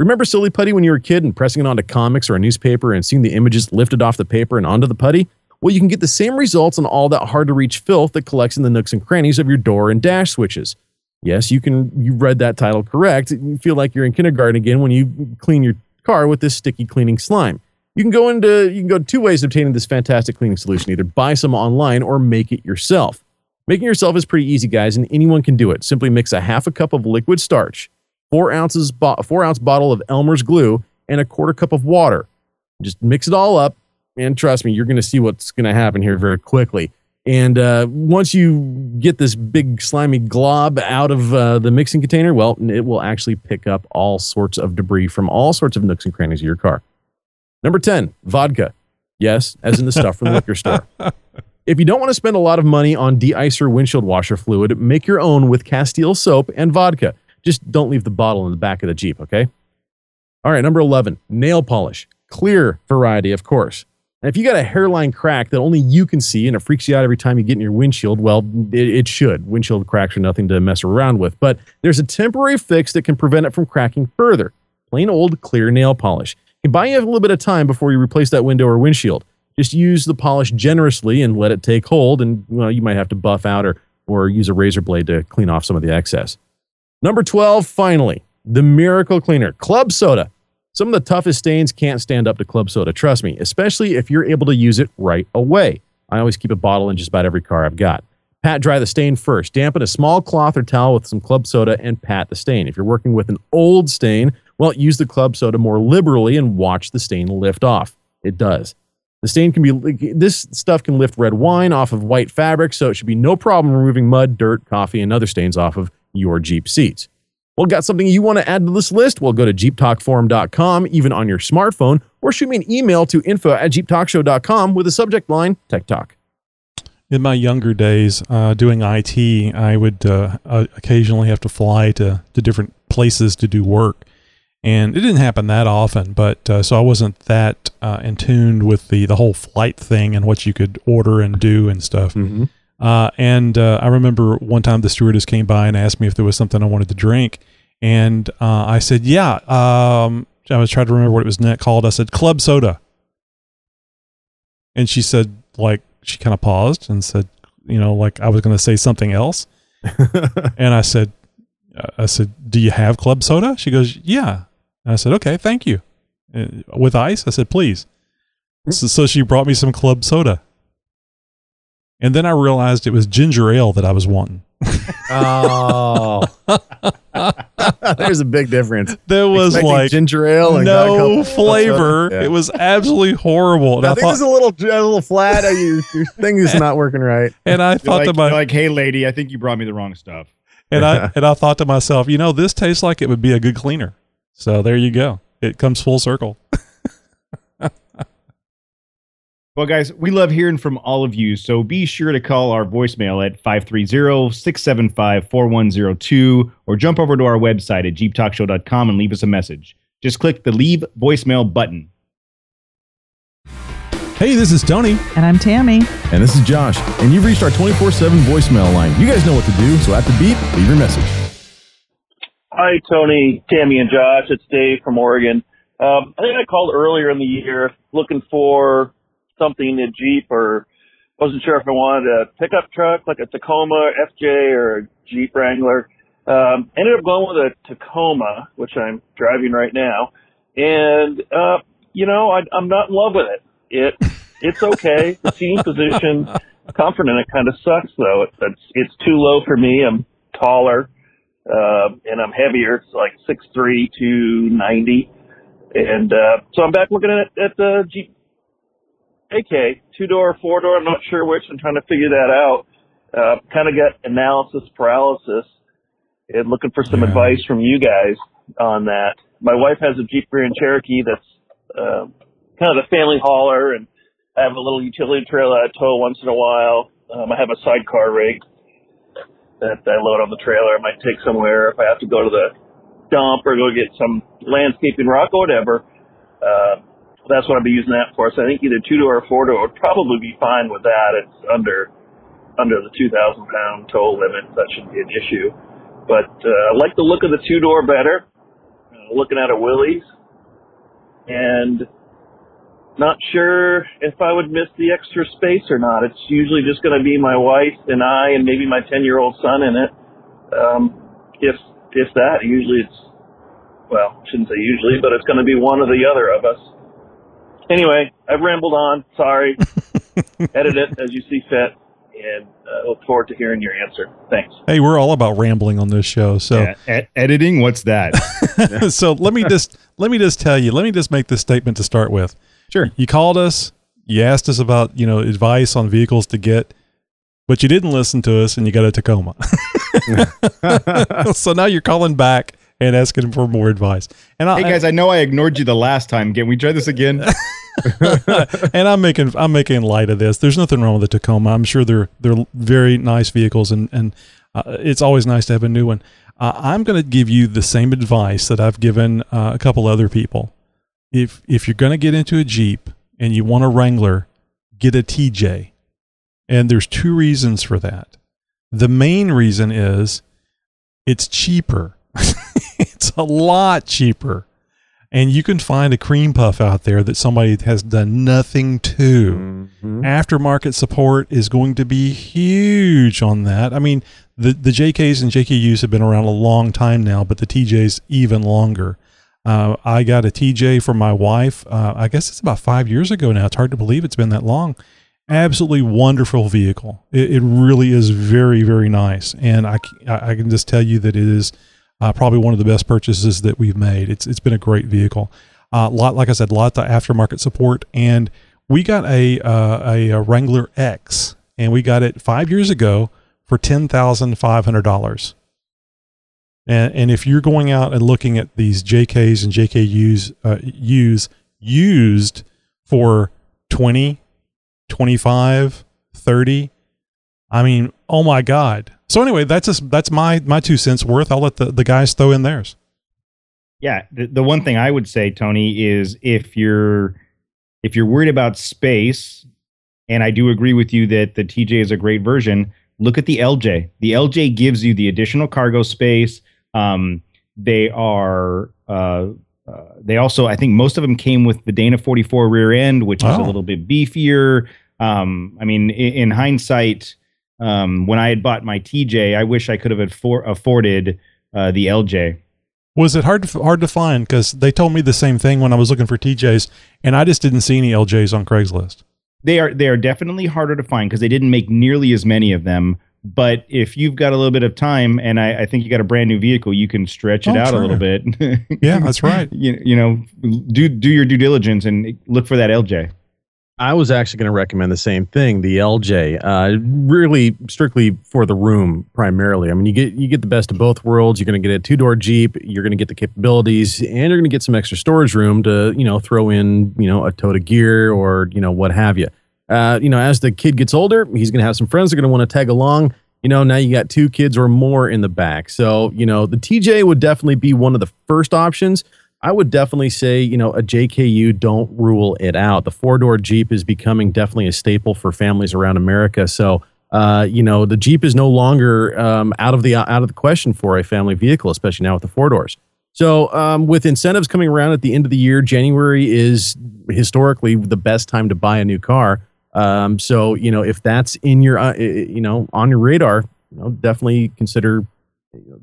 Remember Silly Putty when you were a kid and pressing it onto comics or a newspaper and seeing the images lifted off the paper and onto the putty? Well, you can get the same results on all that hard to reach filth that collects in the nooks and crannies of your door and dash switches. Yes, you can. You read that title correct. You feel like you're in kindergarten again when you clean your car with this sticky cleaning slime. You can go into you can go two ways of obtaining this fantastic cleaning solution: either buy some online or make it yourself. Making yourself is pretty easy, guys, and anyone can do it. Simply mix a half a cup of liquid starch, four ounces bo- four ounce bottle of Elmer's glue, and a quarter cup of water. Just mix it all up, and trust me, you're going to see what's going to happen here very quickly. And uh, once you get this big slimy glob out of uh, the mixing container, well, it will actually pick up all sorts of debris from all sorts of nooks and crannies of your car. Number 10, vodka. Yes, as in the stuff from the liquor store. If you don't want to spend a lot of money on de-icer windshield washer fluid, make your own with Castile soap and vodka. Just don't leave the bottle in the back of the Jeep, okay? All right, number 11, nail polish. Clear variety, of course. And if you got a hairline crack that only you can see and it freaks you out every time you get in your windshield, well, it, it, should. Windshield cracks are nothing to mess around with. But there's a temporary fix that can prevent it from cracking further. Plain old clear nail polish. It can buy you a little bit of time before you replace that window or windshield. Just use the polish generously and let it take hold. And well, you might have to buff out or, or use a razor blade to clean off some of the excess. Number 12, finally, the Miracle Cleaner Club Soda. Some of the toughest stains can't stand up to club soda, trust me, especially if you're able to use it right away. I always keep a bottle in just about every car I've got. Pat dry the stain first. Dampen a small cloth or towel with some club soda and pat the stain. If you're working with an old stain, Well, use the club soda more liberally and watch the stain lift off. It does. The stain can be, this stuff can lift red wine off of white fabric, so it should be no problem removing mud, dirt, coffee, and other stains off of your Jeep seats. Well, got something you want to add to this list? Well, go to jeeptalkforum.com, even on your smartphone, or shoot me an email to info at jeeptalkshow.com with a subject line Tech Talk. In my younger days, uh, doing IT, I would uh, uh, occasionally have to fly to, to different places to do work. And it didn't happen that often, but uh, so I wasn't that uh, in tune with the, the whole flight thing and what you could order and do and stuff. Mm-hmm. Uh, and uh, I remember one time the stewardess came by and asked me if there was something I wanted to drink. And uh, I said, yeah. Um, I was trying to remember what it was net called. I said, club soda. And she said, like, she kind of paused and said, you know, like I was going to say something else. and I said, I said, do you have club soda? She goes, yeah. And I said, okay, thank you. Uh, with ice? I said, please. So, so she brought me some club soda. And then I realized it was ginger ale that I was wanting. Oh. There's a big difference. There was Expecting like ginger ale and no got a couple- flavor. Yeah. It was absolutely horrible. And I I, think thought, this is a little a little flat. Your, your thing is not working right. and I You're thought like, to my, like, hey, lady, I think you brought me the wrong stuff. and I and I thought to myself, you know, this tastes like it would be a good cleaner. So there you go. It comes full circle. Well, guys, we love hearing from all of you, so be sure to call our voicemail at 530-675-4102 or jump over to our website at jeeptalkshow.com and leave us a message. Just click the leave voicemail button. Hey, this is Tony. And I'm Tammy. And this is Josh. And you've reached our 24-7 voicemail line. You guys know what to do, so at the beep, leave your message. Hi, Tony, Tammy, and Josh. It's Dave from Oregon. Um, I think I called earlier in the year looking for something a Jeep or wasn't sure if I wanted a pickup truck like a Tacoma FJ or a Jeep Wrangler. Um, ended up going with a Tacoma, which I'm driving right now, and uh, you know I, I'm not in love with it. It it's okay. the seating position, comfort in it kind of sucks though. It, it's it's too low for me. I'm taller uh, and I'm heavier. It's like six three to ninety, and uh, so I'm back looking at at the Jeep JK two door, four door. I'm not sure which. I'm trying to figure that out. Uh, kind of got analysis paralysis, and looking for some advice from you guys on that. My wife has a Jeep Grand Cherokee that's uh, kind of the family hauler, and I have a little utility trailer I tow once in a while. Um, I have a sidecar rig that I load on the trailer. I might take somewhere if I have to go to the dump or go get some landscaping rock or whatever. Uh, that's what I'd be using that for. So I think either two door or four door would probably be fine with that. It's under under the 2,000 pound tow limit. That shouldn't be an issue. But uh, I like the look of the two door better. Uh, looking at a Willys, and not sure if I would miss the extra space or not. It's usually just going to be my wife and I, and maybe my 10 year old son in it. Um, if if that, usually it's well, I shouldn't say usually, but it's going to be one or the other of us. Anyway, I've rambled on. Sorry. Edit it as you see fit, and uh, look forward to hearing your answer. Thanks. Hey, we're all about rambling on this show. So Yeah, e- editing, what's that? so let me just let me just tell you, let me just make this statement to start with. Sure. You called us, you asked us about, you know, advice on vehicles to get, but you didn't listen to us and you got a Tacoma. so now you're calling back and asking for more advice. And I, hey guys, I know I ignored you the last time. Can we try this again? and I'm making I'm making light of this. There's nothing wrong with the Tacoma. I'm sure they're they're very nice vehicles, and and uh, it's always nice to have a new one. Uh, I'm going to give you the same advice that I've given uh, a couple other people. If if you're going to get into a Jeep and you want a Wrangler, get a TJ, and there's two reasons for that. The main reason is it's cheaper. it's a lot cheaper and you can find a cream puff out there that somebody has done nothing to. Aftermarket support is going to be huge on that. I mean, the the JKs and JKUs have been around a long time now, but the TJs even longer. Uh, I got a TJ for my wife. Uh, I guess it's about five years ago now. It's hard to believe it's been that long. Absolutely wonderful vehicle. It, it really is very very nice, and I I can just tell you that it is Uh, probably one of the best purchases that we've made. It's it's been a great vehicle. Uh, lot like I said, lots of aftermarket support, and we got a, uh, a a Wrangler X, and we got it five years ago for ten thousand five hundred dollars. And and if you're going out and looking at these JKs and JKUs uh, U's used for 20, 25, 30, I mean, oh my God. So anyway, that's just, that's my my two cents worth. I'll let the, the guys throw in theirs. Yeah, the, the one thing I would say, Tony, is if you're if you're worried about space, and I do agree with you that the TJ is a great version, look at the LJ. The LJ gives you the additional cargo space. Um, they are uh, uh, they also I think most of them came with the Dana 44 rear end, which is Oh. a little bit beefier. Um, I mean, in, in hindsight, um, when I had bought my TJ, I wish I could have affor- afforded uh, the LJ. Was it hard to, hard to find? Because they told me the same thing when I was looking for TJs, and I just didn't see any LJs on Craigslist. they are they are definitely harder to find because they didn't make nearly as many of them. But if you've got a little bit of time, and I, I think you got a brand new vehicle, you can stretch it Oh, out sure. a little bit. Yeah, that's right. you, you know, do do your due diligence and look for that LJ. I was actually going to recommend the same thing, the LJ. Uh, really, strictly for the room, primarily. I mean, you get you get the best of both worlds. You're going to get a two door Jeep. You're going to get the capabilities, and you're going to get some extra storage room to you know throw in you know a tote of gear or you know what have you. Uh, you know, as the kid gets older, he's going to have some friends that are going to want to tag along. You know, now you got two kids or more in the back. So, you know, the TJ would definitely be one of the first options. I would definitely say, you know, a JKU, don't rule it out. The four door Jeep is becoming definitely a staple for families around America. So, uh, you know, the Jeep is no longer um, out of the out of the question for a family vehicle, especially now with the four doors. So, um, with incentives coming around at the end of the year, January is historically the best time to buy a new car. Um, so, you know, if that's in your, uh, you know, on your radar, you know, definitely consider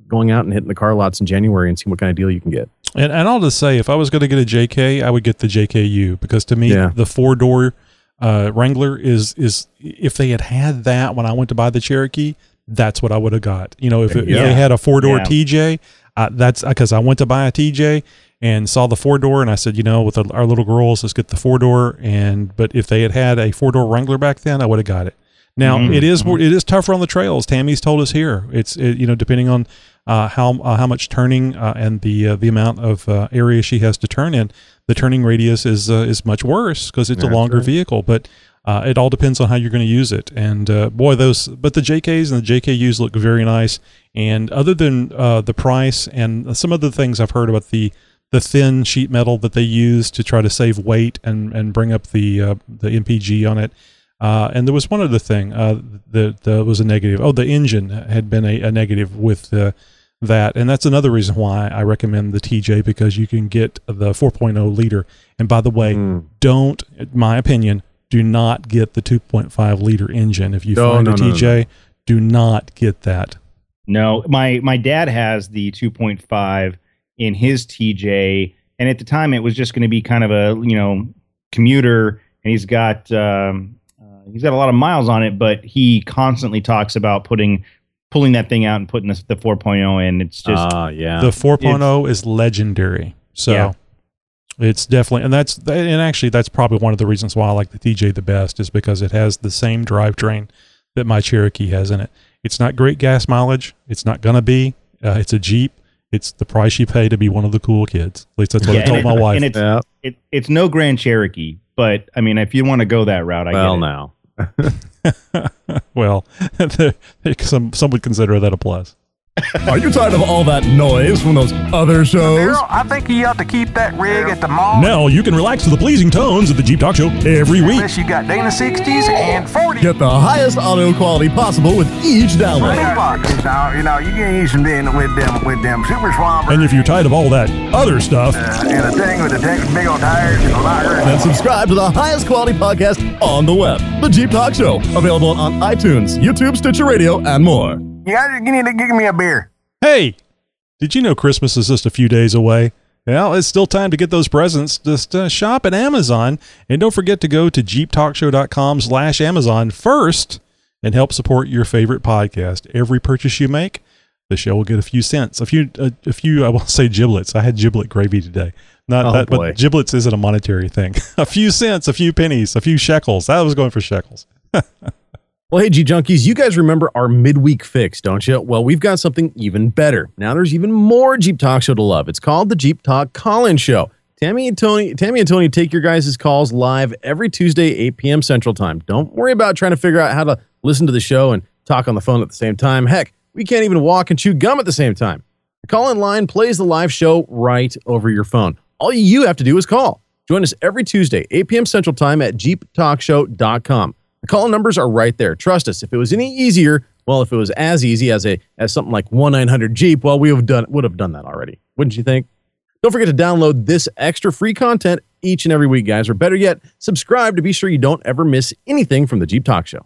going out and hitting the car lots in January and seeing what kind of deal you can get. And, and I'll just say, if I was going to get a JK, I would get the JKU because to me, Yeah. the four door uh, Wrangler is is if they had had that when I went to buy the Cherokee, that's what I would have got. You know, if, it, if they had a four door Yeah. TJ, uh, that's because I went to buy a TJ and saw the four door, and I said, you know, with our little girls, let's get the four door. And but if they had had a four door Wrangler back then, I would have got it. Now Mhm. it is it is tougher on the trails. Tammy's told us here. It's it, you know depending on uh, how uh, how much turning uh, and the uh, the amount of uh, area she has to turn in, the turning radius is uh, is much worse because it's a longer right. vehicle. But uh, it all depends on how you're going to use it. And uh, boy, those but the JKs and the JKUs look very nice. And other than uh, the price and some of the things I've heard about the the thin sheet metal that they use to try to save weight and and bring up the uh, the MPG on it. Uh, and there was one other thing uh, that, that was a negative. Oh, the engine had been a, a negative with uh, that, and that's another reason why I recommend the TJ because you can get the 4.0 liter. And by the way, Hmm. don't, in my opinion, do not get the 2.5 liter engine. If you No, find no, a no, no, TJ, do not get that. No, my my dad has the 2.5 in his TJ, and at the time it was just going to be kind of a you know commuter, and he's got um, he's got a lot of miles on it, but he constantly talks about putting pulling that thing out and putting the, the 4.0 in. It's just Ah, yeah. The 4.0 is legendary. So Yeah. it's definitely, and that's, and actually, that's probably one of the reasons why I like the TJ the best is because it has the same drivetrain that my Cherokee has in it. It's not great gas mileage. It's not going to be. Uh, it's a Jeep. It's the price you pay to be one of the cool kids. At least that's what Yeah, I told and my wife. And it's it, it's no Grand Cherokee, but I mean, if you want to go that route, I Well, get it. now. well, some some would consider that a plus. Are you tired of all that noise from those other shows? I think you ought to keep that rig at the mall. Now you can relax to the pleasing tones of the Jeep Talk Show every week. Unless you got Dana 60s and 40s. Get the highest audio quality possible with each download. Now, you know, you can use them with them with them super swamper And if you're tired of all that other stuff, uh, and a thing with the big old tires and a lighter. then subscribe to the highest quality podcast on the web, The Jeep Talk Show. Available on iTunes, YouTube, Stitcher Radio, and more. You guys you need to give me a beer. Hey, did you know Christmas is just a few days away? Well, it's still time to get those presents. Just uh, shop at Amazon. And don't forget to go to jeeptalkshow.com slash Amazon first and help support your favorite podcast. Every purchase you make the show will get a few cents, a few, a, a few. I won't say giblets. I had giblet gravy today. Not Oh, that, boy. but giblets isn't a monetary thing. a few cents, a few pennies, a few shekels. I was going for shekels. Well, hey, G Junkies, you guys remember our midweek fix, don't you? Well, we've got something even better. Now there's even more Jeep Talk Show to love. It's called the Jeep Talk Call-In Show. Tammy and Tony, Tammy and Tony take your guys' calls live every Tuesday, 8 p.m. Central Time. Don't worry about trying to figure out how to listen to the show and talk on the phone at the same time. Heck, we can't even walk and chew gum at the same time. The call-in line plays the live show right over your phone. All you have to do is call. Join us every Tuesday, 8 p.m. Central Time at jeeptalkshow.com. The call numbers are right there. Trust us. If it was any easier, well, if it was as easy as a as something like one nine hundred Jeep, well, we have done would have done that already, wouldn't you think? Don't forget to download this extra free content each and every week, guys. Or better yet, subscribe to be sure you don't ever miss anything from the Jeep Talk Show.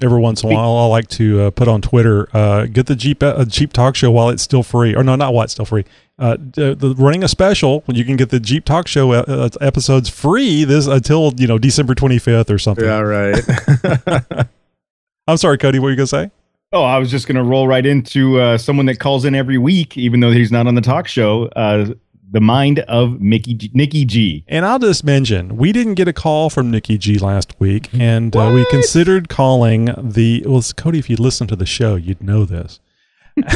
Every once in a while, I like to uh, put on Twitter, uh, get the Jeep uh, Jeep Talk Show while it's still free, or no, not while it's still free. Uh, the, the running a special, you can get the Jeep Talk Show uh, uh, episodes free this until you know December twenty fifth or something. Yeah, right. I'm sorry, Cody. What were you gonna say? Oh, I was just going to roll right into uh, someone that calls in every week, even though he's not on the talk show. Uh, the mind of Mickey G- NickyG. And I'll just mention, we didn't get a call from NickyG last week, and uh, we considered calling the. Well, Cody, if you listen to the show, you'd know this.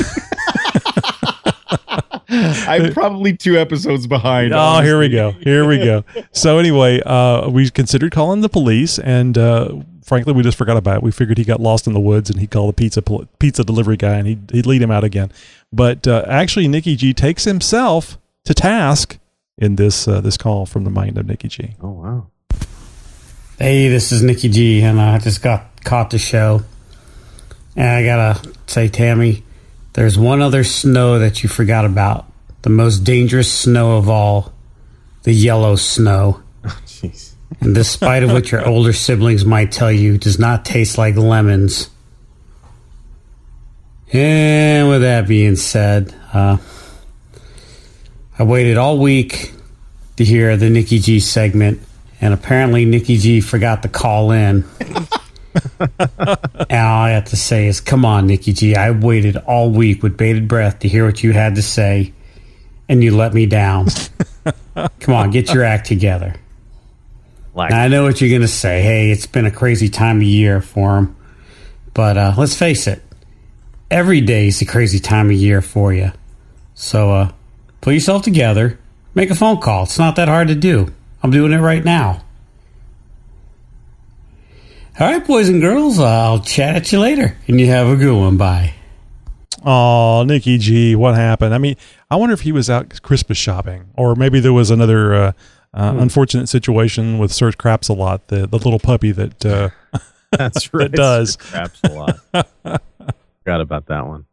I'm probably two episodes behind. Oh, here we go. Here we go. So anyway, uh, we considered calling the police, and uh, frankly, we just forgot about it. We figured he got lost in the woods, and he called the pizza pol- pizza delivery guy, and he'd, he'd lead him out again. But uh, actually, NickyG takes himself to task in this uh, this call from the mind of NickyG. Oh wow. Hey, this is NickyG, and I just got caught the show. And I gotta say, Tammy, there's one other snow that you forgot about. The most dangerous snow of all, the yellow snow. Jeez. And despite of what your older siblings might tell you, does not taste like lemons. And with that being said, uh, I waited all week to hear the NickyG segment, and apparently NickyG forgot to call in. and all I have to say is, come on, NickyG. I waited all week with bated breath to hear what you had to say, and you let me down. come on, get your act together. Now, I know what you're going to say. Hey, it's been a crazy time of year for him. But uh, let's face it, every day is a crazy time of year for you. So uh, put yourself together, make a phone call. It's not that hard to do. I'm doing it right now. All right, boys and girls, uh, I'll chat at you later, and you have a good one. Bye. Oh, NickyG, what happened? I mean, I wonder if he was out Christmas shopping, or maybe there was another uh, uh, Hmm. unfortunate situation with Sir Craps a lot, the the little puppy that uh, That's right. that does. Craps a lot. Forgot about that one.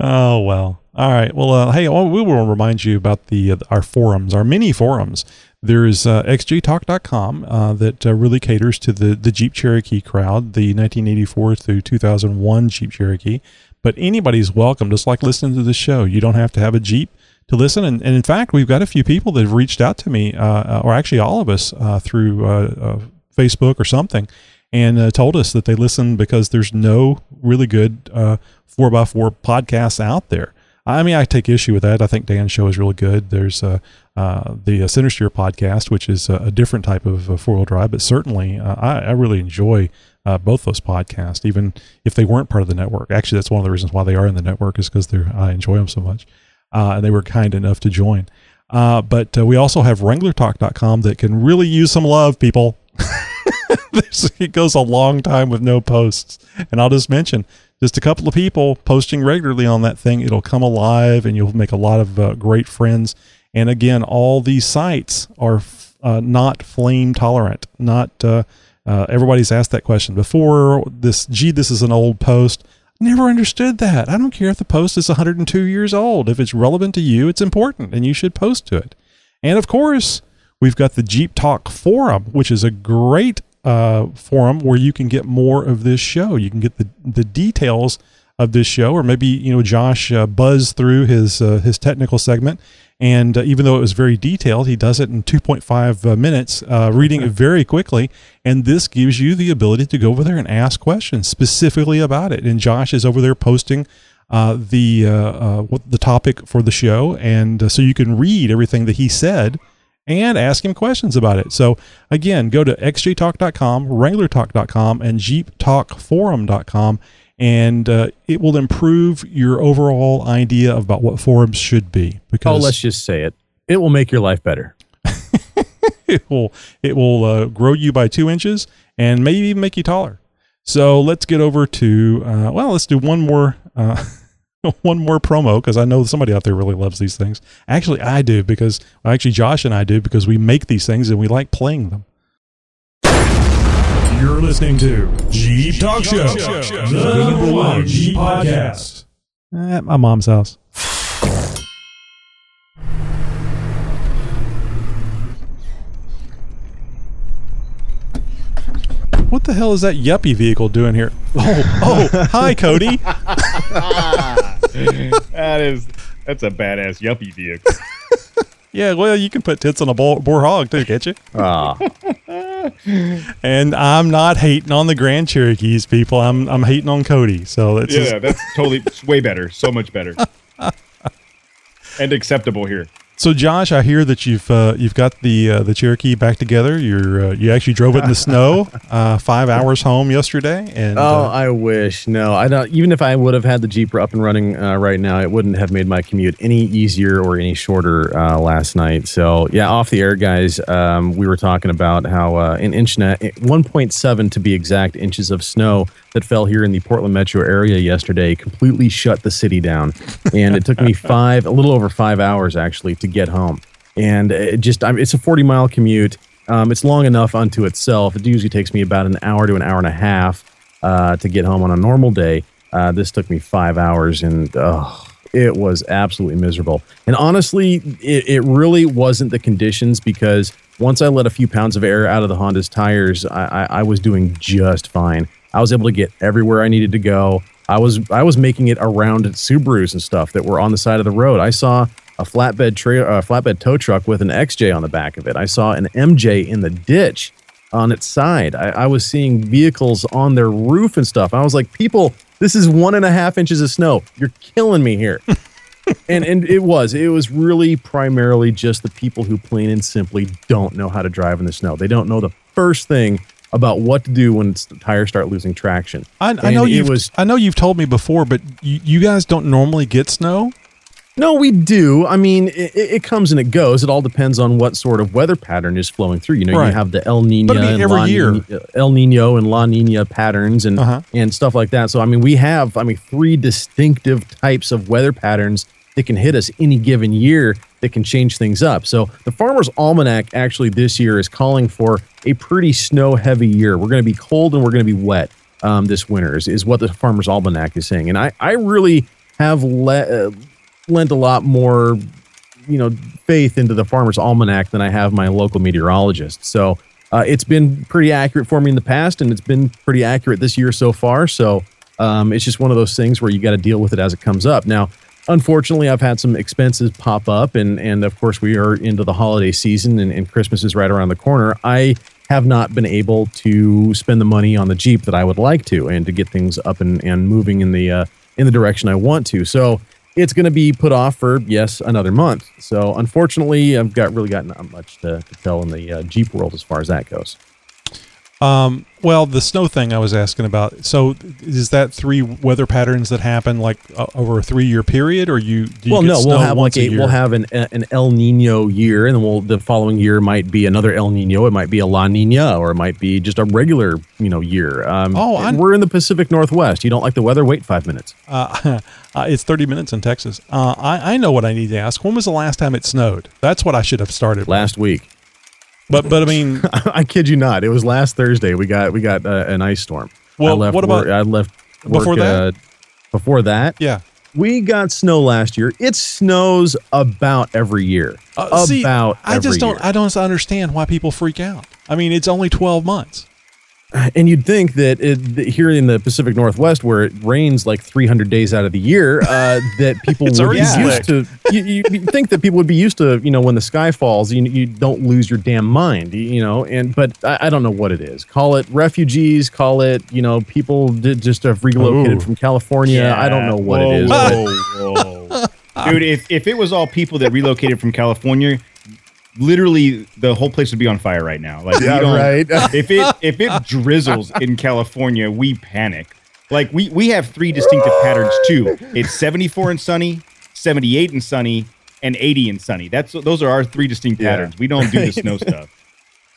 Oh well. All right. Well, uh, hey, well, we will remind you about the uh, our forums, our mini forums. There's uh, xjtalk.com uh, that uh, really caters to the the Jeep Cherokee crowd, the 1984 through 2001 Jeep Cherokee. But anybody's welcome, just like listening to the show. You don't have to have a Jeep to listen. And, and in fact, we've got a few people that have reached out to me, uh, or actually all of us, uh, through uh, uh, Facebook or something, and uh, told us that they listen because there's no really good uh, 4x4 podcasts out there. I mean, I take issue with that. I think Dan's show is really good. There's uh, uh, the uh, Sinister podcast, which is uh, a different type of uh, four wheel drive, but certainly uh, I, I really enjoy uh, both those podcasts, even if they weren't part of the network. Actually, that's one of the reasons why they are in the network is because I enjoy them so much, uh, and they were kind enough to join. Uh, but uh, we also have WranglerTalk.com that can really use some love, people. It goes a long time with no posts, and I'll just mention just a couple of people posting regularly on that thing. It'll come alive, and you'll make a lot of uh, great friends. And again, all these sites are f- uh, not flame tolerant. Not uh, everybody's asked that question before. This, gee, this is an old post. Never understood that. I don't care if the post is 102 years old. If it's relevant to you, it's important, and you should post to it. And of course, we've got the Jeep Talk forum, which is a great uh, forum where you can get more of this show. You can get the the details of this show, or maybe you know Josh uh, buzzed through his uh, his technical segment, and uh, even though it was very detailed, he does it in 2.5 uh, minutes, uh, reading it very quickly. And this gives you the ability to go over there and ask questions specifically about it. And Josh is over there posting uh, the uh, uh, what the topic for the show, and so you can read everything that he said and ask him questions about it. So again, go to xjtalk.com, wranglertalk.com, and jeeptalkforum.com, and uh, it will improve your overall idea about what forums should be. Because Oh, let's just say it. It will make your life better. it will it will uh, grow you by two inches and maybe even make you taller. So let's get over to uh, well, let's do one more uh, one more promo because I know somebody out there really loves these things. Actually, I do because well, actually Josh and I do because we make these things and we like playing them. You're listening to Jeep Talk Show, the number one Jeep podcast. At my mom's house. What the hell is that yuppie vehicle doing here? Oh, oh, hi, Cody. that is that's a badass yuppie vehicle. Yeah, well, you can put tits on a boar, boar hog too, can't you? Ah. and I'm not hating on the Grand Cherokees, people. I'm I'm hating on Cody. So it's yeah, that's totally way better, so much better, and acceptable here. So, Josh, I hear that you've uh, you've got the uh, the Cherokee back together. You're uh, you actually drove it in the snow, uh, five hours home yesterday, and oh, uh, I wish. No, I don't. Even if I would have had the Jeep up and running uh, right now, it wouldn't have made my commute any easier or any shorter uh, last night. So yeah, off the air, guys. Um, we were talking about how uh, an inch and a, 1.7 to be exact inches of snow that fell here in the Portland metro area yesterday completely shut the city down, and it took me five, a little over five hours actually to get home. And it just, I'm, it's a 40 mile commute. Um, it's long enough unto itself. It usually takes me about an hour to an hour and a half uh, to get home on a normal day. Uh, this took me five hours, and oh, it was absolutely miserable. And honestly, it, it really wasn't the conditions because once I let a few pounds of air out of the Honda's tires, I, I, I was doing just fine. I was able to get everywhere I needed to go. I was I was making it around Subarus and stuff that were on the side of the road. I saw a flatbed tra- uh, flatbed tow truck with an XJ on the back of it. I saw an MJ in the ditch on its side. I, I was seeing vehicles on their roof and stuff. I was like, people, this is one and a half inches of snow. You're killing me here. and and it was it was really primarily just the people who plain and simply don't know how to drive in the snow. They don't know the first thing about what to do when the tires start losing traction. I, I know you was I know you've told me before, but you, you guys don't normally get snow. No, we do. I mean, it, it comes and it goes. It all depends on what sort of weather pattern is flowing through. You know, Right. you have the El Nino But I mean, and every La year. Nina- El Nino and La Nina patterns and Uh-huh. and stuff like that. So I mean, we have I mean three distinctive types of weather patterns that can hit us any given year that can change things up. So the Farmer's Almanac actually this year is calling for a pretty snow heavy year. We're going to be cold and we're going to be wet um, this winter is, is what the Farmer's Almanac is saying. And I I really have le- uh, lent a lot more you know faith into the farmer's almanac than i have my local meteorologist so uh, it's been pretty accurate for me in the past and it's been pretty accurate this year so far so um, it's just one of those things where you got to deal with it as it comes up now unfortunately i've had some expenses pop up and and of course we are into the holiday season and, and christmas is right around the corner i have not been able to spend the money on the jeep that i would like to and to get things up and, and moving in the uh, in the direction i want to so it's going to be put off for yes another month. So unfortunately, I've got really got not much to, to tell in the uh, Jeep world as far as that goes. Um, well, the snow thing I was asking about. So, is that three weather patterns that happen like uh, over a three-year period, or you? Do you well, get no, we'll have like a, year? we'll have an an El Nino year, and then we'll the following year might be another El Nino. It might be a La Nina, or it might be just a regular you know year. Um, Oh, I- we're in the Pacific Northwest. You don't like the weather? Wait five minutes. Uh, uh, it's 30 minutes in Texas. Uh, I, I know what I need to ask. When was the last time it snowed? That's what I should have started. with. Last week. But but I mean, I kid you not. It was last Thursday. We got we got uh, an ice storm. Well, I left what about work- I left work, before that? Uh, before that, yeah. We got snow last year. It snows about every year. Uh, see, about I just don't. year. I don't understand why people freak out. I mean, it's only 12 months. And you'd think that, it, that here in the Pacific Northwest, where it rains like 300 days out of the year, uh, that people would be already used to. You, you you'd think that people would be used to, you know, when the sky falls, you, you don't lose your damn mind, you, you know. And but I, I don't know what it is. Call it refugees. Call it, you know, people did just have relocated Ooh. from California. I don't know what Whoa, it is. Whoa, whoa. Dude, if, if it was all people that relocated from California, literally the whole place would be on fire right now. Like, Yeah, right. if it if it drizzles in California, we panic. Like we we have three distinctive patterns too. It's 74 and sunny, 78 and sunny, and 80 and sunny. That's those are our three distinct Yeah. patterns. We don't do the snow stuff.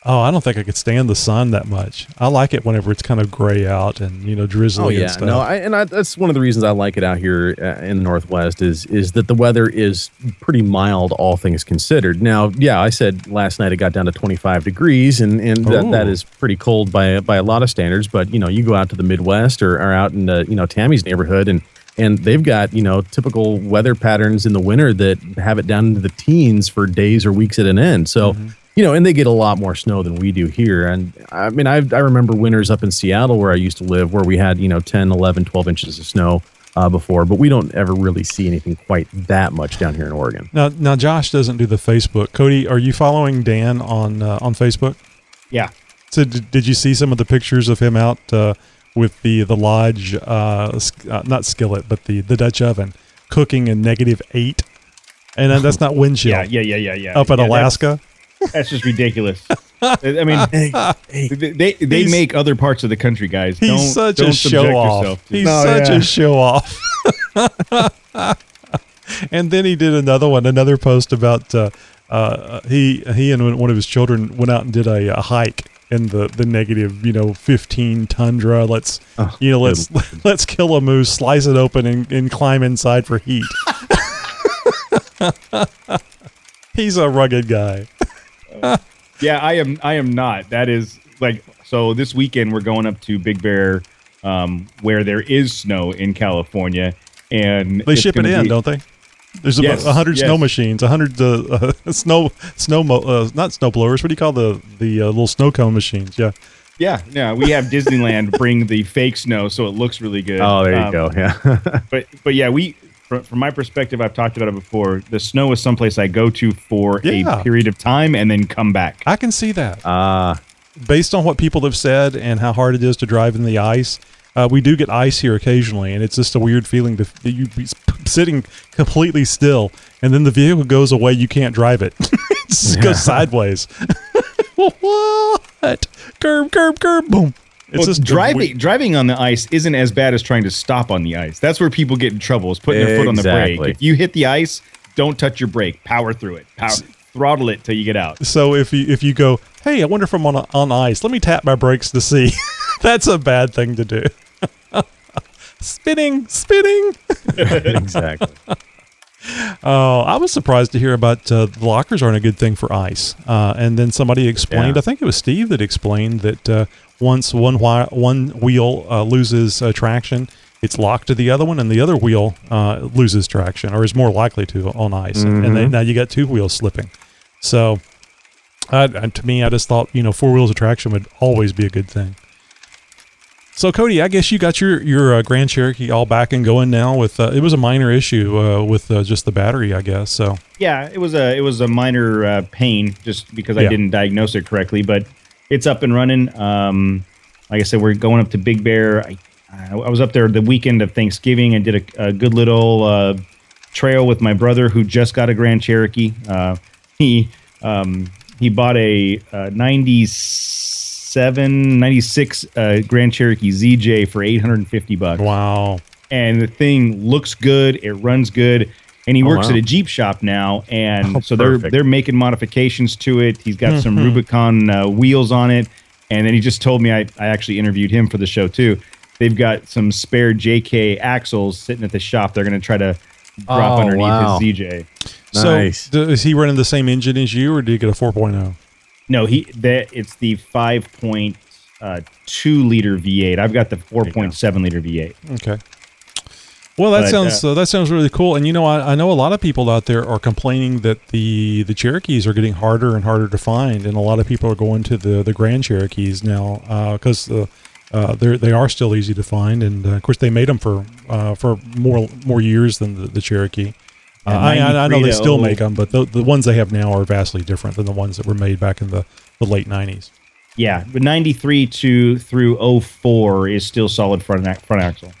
Oh, I don't think I could stand the sun that much. I like it whenever it's kind of gray out and you know drizzly Oh yeah, and stuff. no, I, and I, that's one of the reasons I like it out here uh, in the Northwest is is that the weather is pretty mild, all things considered. Now, yeah, I said last night it got down to 25 degrees, and and that, that Ooh. pretty cold by by a lot of standards. But you know, you go out to the Midwest or, or out in the, you know Tammy's neighborhood, and and they've got you know typical weather patterns in the winter that have it down into the teens for days or weeks at an end. So. You know, and they get a lot more snow than we do here. And I mean, I, I remember winters up in Seattle where I used to live where we had, you know, 10, 11, 12 inches of snow uh, before, but we don't ever really see anything quite that much down here in Oregon. Now, now Josh doesn't do the Facebook. Cody, are you following Dan on uh, on Facebook? Yeah. So did, did you see some of the pictures of him out uh, with the the lodge, uh, uh, not skillet, but the the Dutch oven, cooking in negative eight, and that's not wind chill. Yeah, yeah, yeah, yeah, yeah. Up in Yeah, that's- Alaska. That's just ridiculous. I mean, they they, they make other parts of the country, guys. He's don't, such don't a show off. He's such a show off. and then he did another one, another post about uh, uh, he he and one of his children went out and did a, a hike in the the negative, you know, fifteen tundra. Let's you know, let's let's kill a moose, slice it open, and, and climb inside for heat. He's a rugged guy. yeah, I am. I am not. That is like so. This weekend we're going up to Big Bear, um, where there is snow in California, and They ship it in, be- don't they? There's Yes, about a hundred yes. snow machines, a hundred uh, uh, snow snow mo- uh, not snow blowers. What do you call the the uh, little snow cone machines? Yeah, Yeah, yeah. We have Disneyland bring the fake snow, so it looks really good. Oh, there you Um, go. Yeah. but but yeah, we from, from my perspective, I've talked about it before. The snow is someplace I go to for Yeah. a period of time and then come back. I can see that. Ah, Based on what people have said and how hard it is to drive in the ice, uh, we do get ice here occasionally, and it's just a weird feeling to that you be s- sitting completely still, and then the vehicle goes away. You can't drive it; it just goes sideways. what? Curb, curb, curb, boom. It's Well, just driving weird- driving on the ice isn't as bad as trying to stop on the ice. That's where people get in trouble. Is putting their foot on the brake. If you hit the ice, don't touch your brake. Power through it. Power, throttle it till you get out. So if you if you go, hey, I wonder if I'm on on ice. Let me tap my brakes to see. That's a bad thing to do. spinning, spinning. exactly. Oh, I was surprised to hear about uh, the lockers aren't a good thing for ice. Uh, and then somebody explained, Yeah. I think it was Steve that explained that uh, once one one wheel uh, loses uh, traction, it's locked to the other one, and the other wheel uh, loses traction or is more likely to on ice. And, and then, now you got two wheels slipping. So, I, to me, I just thought you know four wheels of traction would always be a good thing. So Cody, I guess you got your your uh, Grand Cherokee all back and going now. With uh, it was a minor issue uh, with uh, just the battery, I guess. So Yeah, it was a it was a minor uh, pain just because I Yeah. didn't diagnose it correctly, but it's up and running. Um, like I said, we're going up to Big Bear. I, I was up there the weekend of Thanksgiving and did a, a good little uh, trail with my brother who just got a Grand Cherokee. Uh, he um, he bought a, uh 97, 96 uh, Grand Cherokee ZJ for 850 bucks. Wow. And the thing looks good, it runs good. And he Oh, works wow. at a Jeep shop now, and Oh, so they're perfect. they're making modifications to it. He's got some Mhm. Rubicon uh, wheels on it, and then he just told me I, I actually interviewed him for the show too. They've got some spare JK axles sitting at the shop. They're going to try to drop Oh, underneath wow. his ZJ. so Nice. d- is he running the same engine as you, or did he get a oh? 4.0? No, he that it's the five point uh, two liter V8. I've got the four point seven liter V8. Okay. Well, that But, sounds uh, that sounds really cool. And you know, I, I know a lot of people out there are complaining that the the Cherokees are getting harder and harder to find, and a lot of people are going to the the Grand Cherokees now because uh, uh, they they are still easy to find, and uh, of course they made them for uh, for more more years than the, the Cherokee. Uh, I, I, I know they still make them, but the, the ones they have now are vastly different than the ones that were made back in the, the late '90s. Yeah, but 93 to through 04 is still solid front front axle.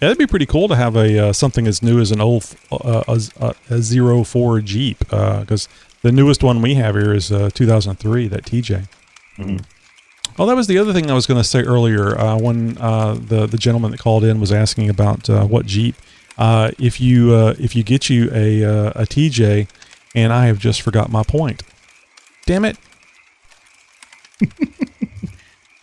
Yeah, that'd be pretty cool to have a uh, something as new as an old uh, a, a, a zero four Jeep because the newest one we have here is uh, 2003 that TJ. Oh, that was the other thing I was going to say earlier uh, when uh, the the gentleman that called in was asking about uh, what Jeep. Uh, if you uh, if you get you a uh, a TJ, and I have just forgot my point. Damn it!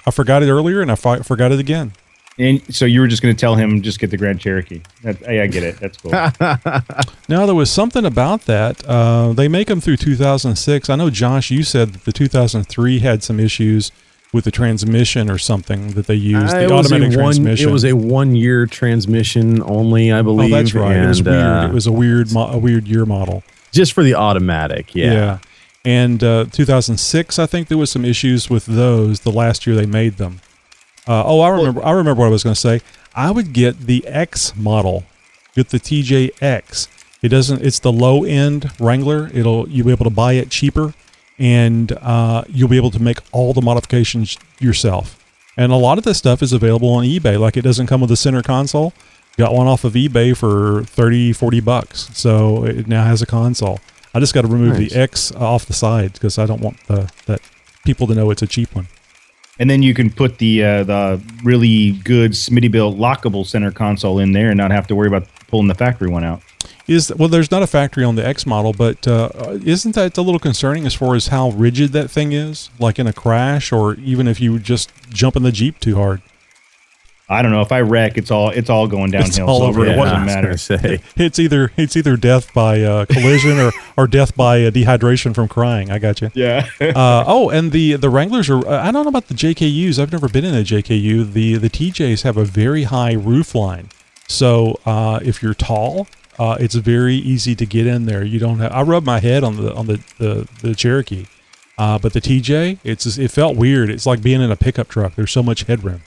I forgot it earlier, and I fi- forgot it again. And so you were just going to tell him just get the Grand Cherokee. That, I, I get it. That's cool. Now there was something about that. Uh, they make them through 2006. I know, Josh, you said that the 2003 had some issues with the transmission or something that they used, Uh, the it was a automatic one- transmission. It was a one-year transmission only, I believe. oh, believe. that's right. it was and, weird. uh, it was a weird, mo- a weird year model. just for the automatic. Yeah. Yeah. And uh, 2006, I think there was some issues with those. The last year they made them. Uh, oh, I remember. I remember what I was going to say. I would get the X model. Get the TJX. It doesn't. It's the low end Wrangler. It'll you'll be able to buy it cheaper, and uh, you'll be able to make all the modifications yourself. And a lot of this stuff is available on eBay. Like it doesn't come with a center console. Got one off of eBay for 30, 40 bucks. So it now has a console. I just got to remove Nice. the X off the side because I don't want the, that people to know it's a cheap one. and then you can put the uh, the really good Smitty Smittybilt lockable center console in there and not have to worry about pulling the factory one out. Is well, there's not a factory on the X model, but uh, isn't that a little concerning as far as how rigid that thing is? Like in a crash, or even if you just jump in the Jeep too hard. I don't know if I wreck, it's all it's all going downhill. It's all so over. It Yeah, doesn't matter. Say. It's either it's either death by uh, collision or, or death by uh, dehydration from crying. I got you. Yeah. uh, oh, and the the Wranglers are. I don't know about the JKUs. I've never been in a JKU. The the TJs have a very high roof line, so uh, if you're tall, uh, it's very easy to get in there. You don't have. I rub my head on the on the the, the Cherokee, uh, but the TJ, it's just- it felt weird. It's like being in a pickup truck. There's so much headroom.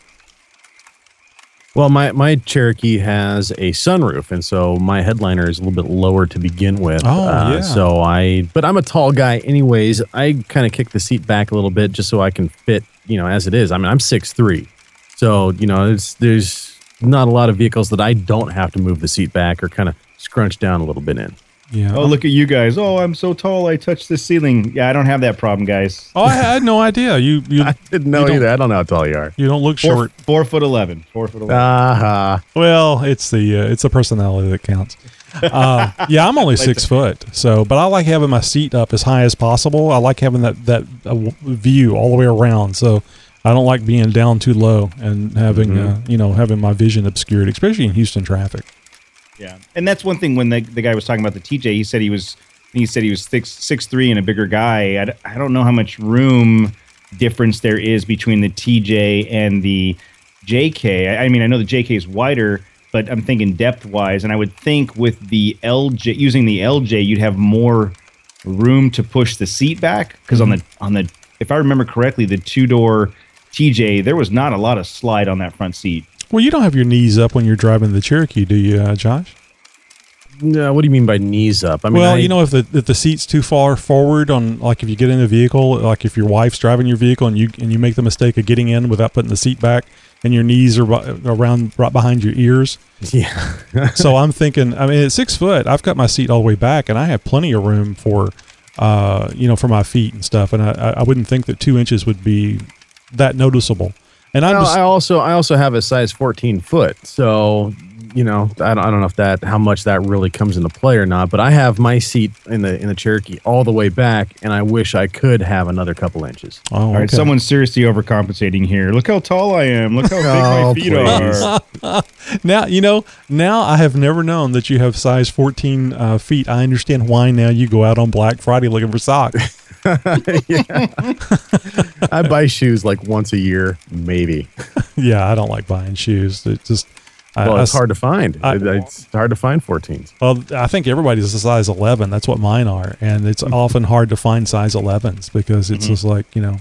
Well, my, my Cherokee has a sunroof, and so my headliner is a little bit lower to begin with. Oh, Uh, yeah. So I, but I'm a tall guy, anyways. I kind of kick the seat back a little bit just so I can fit, you know, as it is. I mean, I'm six three, so you know, it's there's not a lot of vehicles that I don't have to move the seat back or kind of scrunch down a little bit in. Yeah. Oh, look at you guys. Oh, I'm so tall. I touched the ceiling. Yeah, I don't have that problem, guys. Oh, I had no idea. You you I didn't know you don't- either. I don't know how tall you are. You don't look Four, short. four foot eleven. Four foot eleven. Ah, Well, it's the uh, it's the personality that counts. Uh, yeah, I'm only six foot, so but I like having my seat up as high as possible. I like having that that uh, view all the way around. So I don't like being down too low and having uh, you know having my vision obscured, especially in Houston traffic. Yeah, and that's one thing. When the, the guy was talking about the TJ, he said he was he said he was six six three and a bigger guy. I, d- I don't know how much room difference there is between the TJ and the JK. I, I mean, I know the JK is wider, but I'm thinking depth wise, and I would think with the LJ using the LJ, you'd have more room to push the seat back because on mm-hmm. the on the if I remember correctly, the two door TJ there was not a lot of slide on that front seat. Well, you don't have your knees up when you're driving the Cherokee, do you, uh, Josh? no, what do you mean by knees up? I mean, well, I- you know, if the if the seat's too far forward on, like if you get in a vehicle, like if your wife's driving your vehicle and you and you make the mistake of getting in without putting the seat back, and your knees are around right behind your ears. Yeah. so I'm thinking, I mean, at six foot, I've got my seat all the way back, and I have plenty of room for, uh, you know, for my feet and stuff. And I- I wouldn't think that two inches would be that noticeable. And I'm Well, just, I also I also have a size 14 foot, so you know I don't, I don't know if that how much that really comes into play or not. But I have my seat in the in the Cherokee all the way back, and I wish I could have another couple inches. oh, All right, okay. someone's seriously overcompensating here. Look how tall I am. Look how big my Oh, feet are. now you know. Now I have never known that you have size 14 uh, feet. I understand why now you go out on Black Friday looking for socks. I buy shoes like once a year, maybe. yeah, I don't like buying shoes. It just Well, I it's s- hard to find. I- it's hard to find 14s. Well, I think everybody's a size 11. That's what mine are, and it's often hard to find size 11s because it's Mhm. just like you know.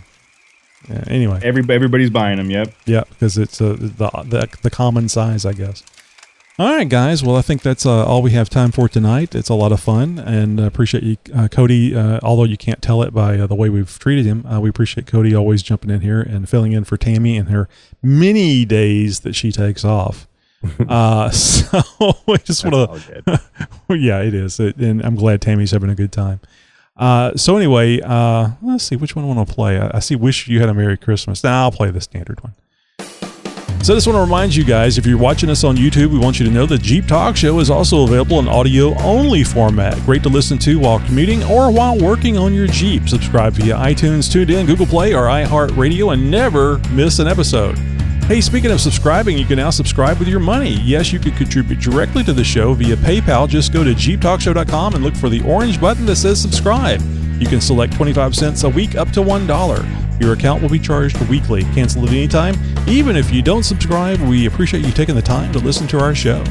yeah, anyway, Every, everybody's buying them. Yep. yeah, because it's uh, the, the the common size, I guess. All right, guys. Well, I think that's uh, all we have time for tonight. It's a lot of fun, and uh, appreciate you, uh, Cody. Uh, although you can't tell it by uh, the way we've treated him, uh, we appreciate Cody always jumping in here and filling in for Tammy in her many days that she takes off. uh, so we just want to. yeah, it is, it, and I'm glad Tammy's having a good time. Uh, so anyway, uh, let's see which one I want to play. I, I see. Wish you had a Merry Christmas. Now I'll play the standard one. So I just want to remind you guys, if you're watching us on YouTube, we want you to know the Jeep Talk Show is also available in audio only format. Great to listen to while commuting or while working on your Jeep. Subscribe via iTunes, TuneIn, Google Play, or iHeartRadio and never miss an episode. Hey, speaking of subscribing, you can now subscribe with your money. Yes, you can contribute directly to the show via PayPal. Just go to jeeptalkshow.com and look for the orange button that says subscribe. You can select 25 cents a week up to $1. Your account will be charged weekly. Cancel at any time. Even if you don't subscribe, we appreciate you taking the time to listen to our show.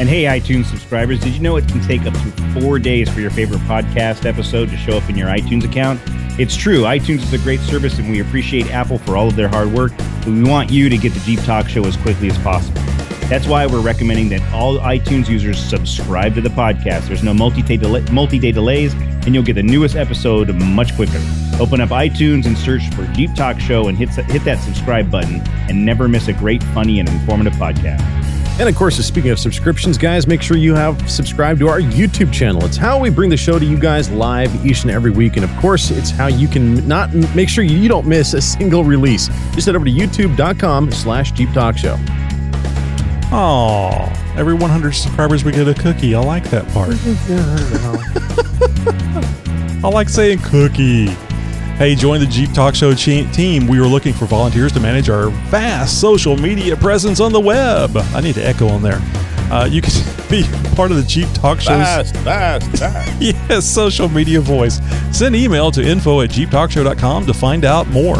And hey, iTunes subscribers, did you know it can take up to four days for your favorite podcast episode to show up in your iTunes account? It's true, iTunes is a great service and we appreciate Apple for all of their hard work, but we want you to get the Jeep Talk Show as quickly as possible. That's why we're recommending that all iTunes users subscribe to the podcast. There's no multi-day, delay, multi-day delays, and you'll get the newest episode much quicker. Open up iTunes and search for Jeep Talk Show and hit, hit that subscribe button and never miss a great, funny, and informative podcast. And of course, speaking of subscriptions, guys, make sure you have subscribed to our YouTube channel. It's how we bring the show to you guys live each and every week. And of course, it's how you can not make sure you don't miss a single release. Just head over to youtube.com slash Jeep Talk Show. Oh, every 100 subscribers we get a cookie. I like that part. I like saying cookie. Hey, join the Jeep Talk Show team. We are looking for volunteers to manage our vast social media presence on the web. I need to echo on there. Uh, you can be part of the Jeep Talk Show's Fast, fast, fast. yes, social media voice. Send email to info at jeeptalkshow.com to find out more.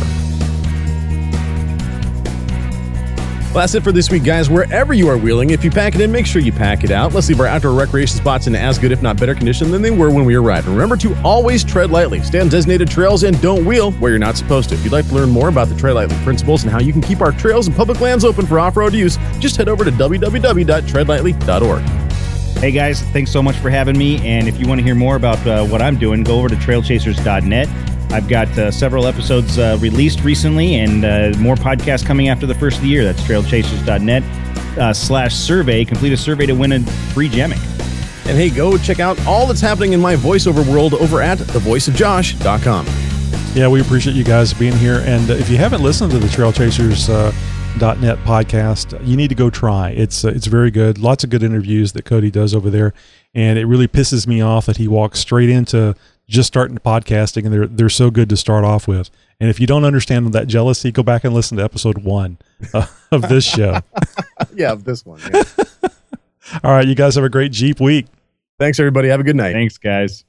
Well, that's it for this week, guys. Wherever you are wheeling, if you pack it in, make sure you pack it out. Let's leave our outdoor recreation spots in as good, if not better, condition than they were when we arrived. And remember to always tread lightly, stay on designated trails, and don't wheel where you're not supposed to. If you'd like to learn more about the Tread Lightly principles and how you can keep our trails and public lands open for off road use, just head over to www.treadlightly.org. Hey guys, thanks so much for having me. And if you want to hear more about uh, what I'm doing, go over to trailchasers.net. I've got uh, several episodes uh, released recently and uh, more podcasts coming after the first of the year. That's trailchasers.net uh, slash survey. Complete a survey to win a free Jammock. And hey, go check out all that's happening in my voiceover world over at thevoiceofjosh.com. Yeah, we appreciate you guys being here. And uh, if you haven't listened to the Trail Chasers uh, .net podcast, you need to go try. It's uh, it's very good. Lots of good interviews that Cody does over there, and it really pisses me off that he walks straight into just starting podcasting, and they're they're so good to start off with. And if you don't understand that jealousy, go back and listen to episode one uh, of this show. yeah, of this one. yeah. All right, you guys have a great Jeep week. Thanks, everybody. Have a good night. Thanks, guys.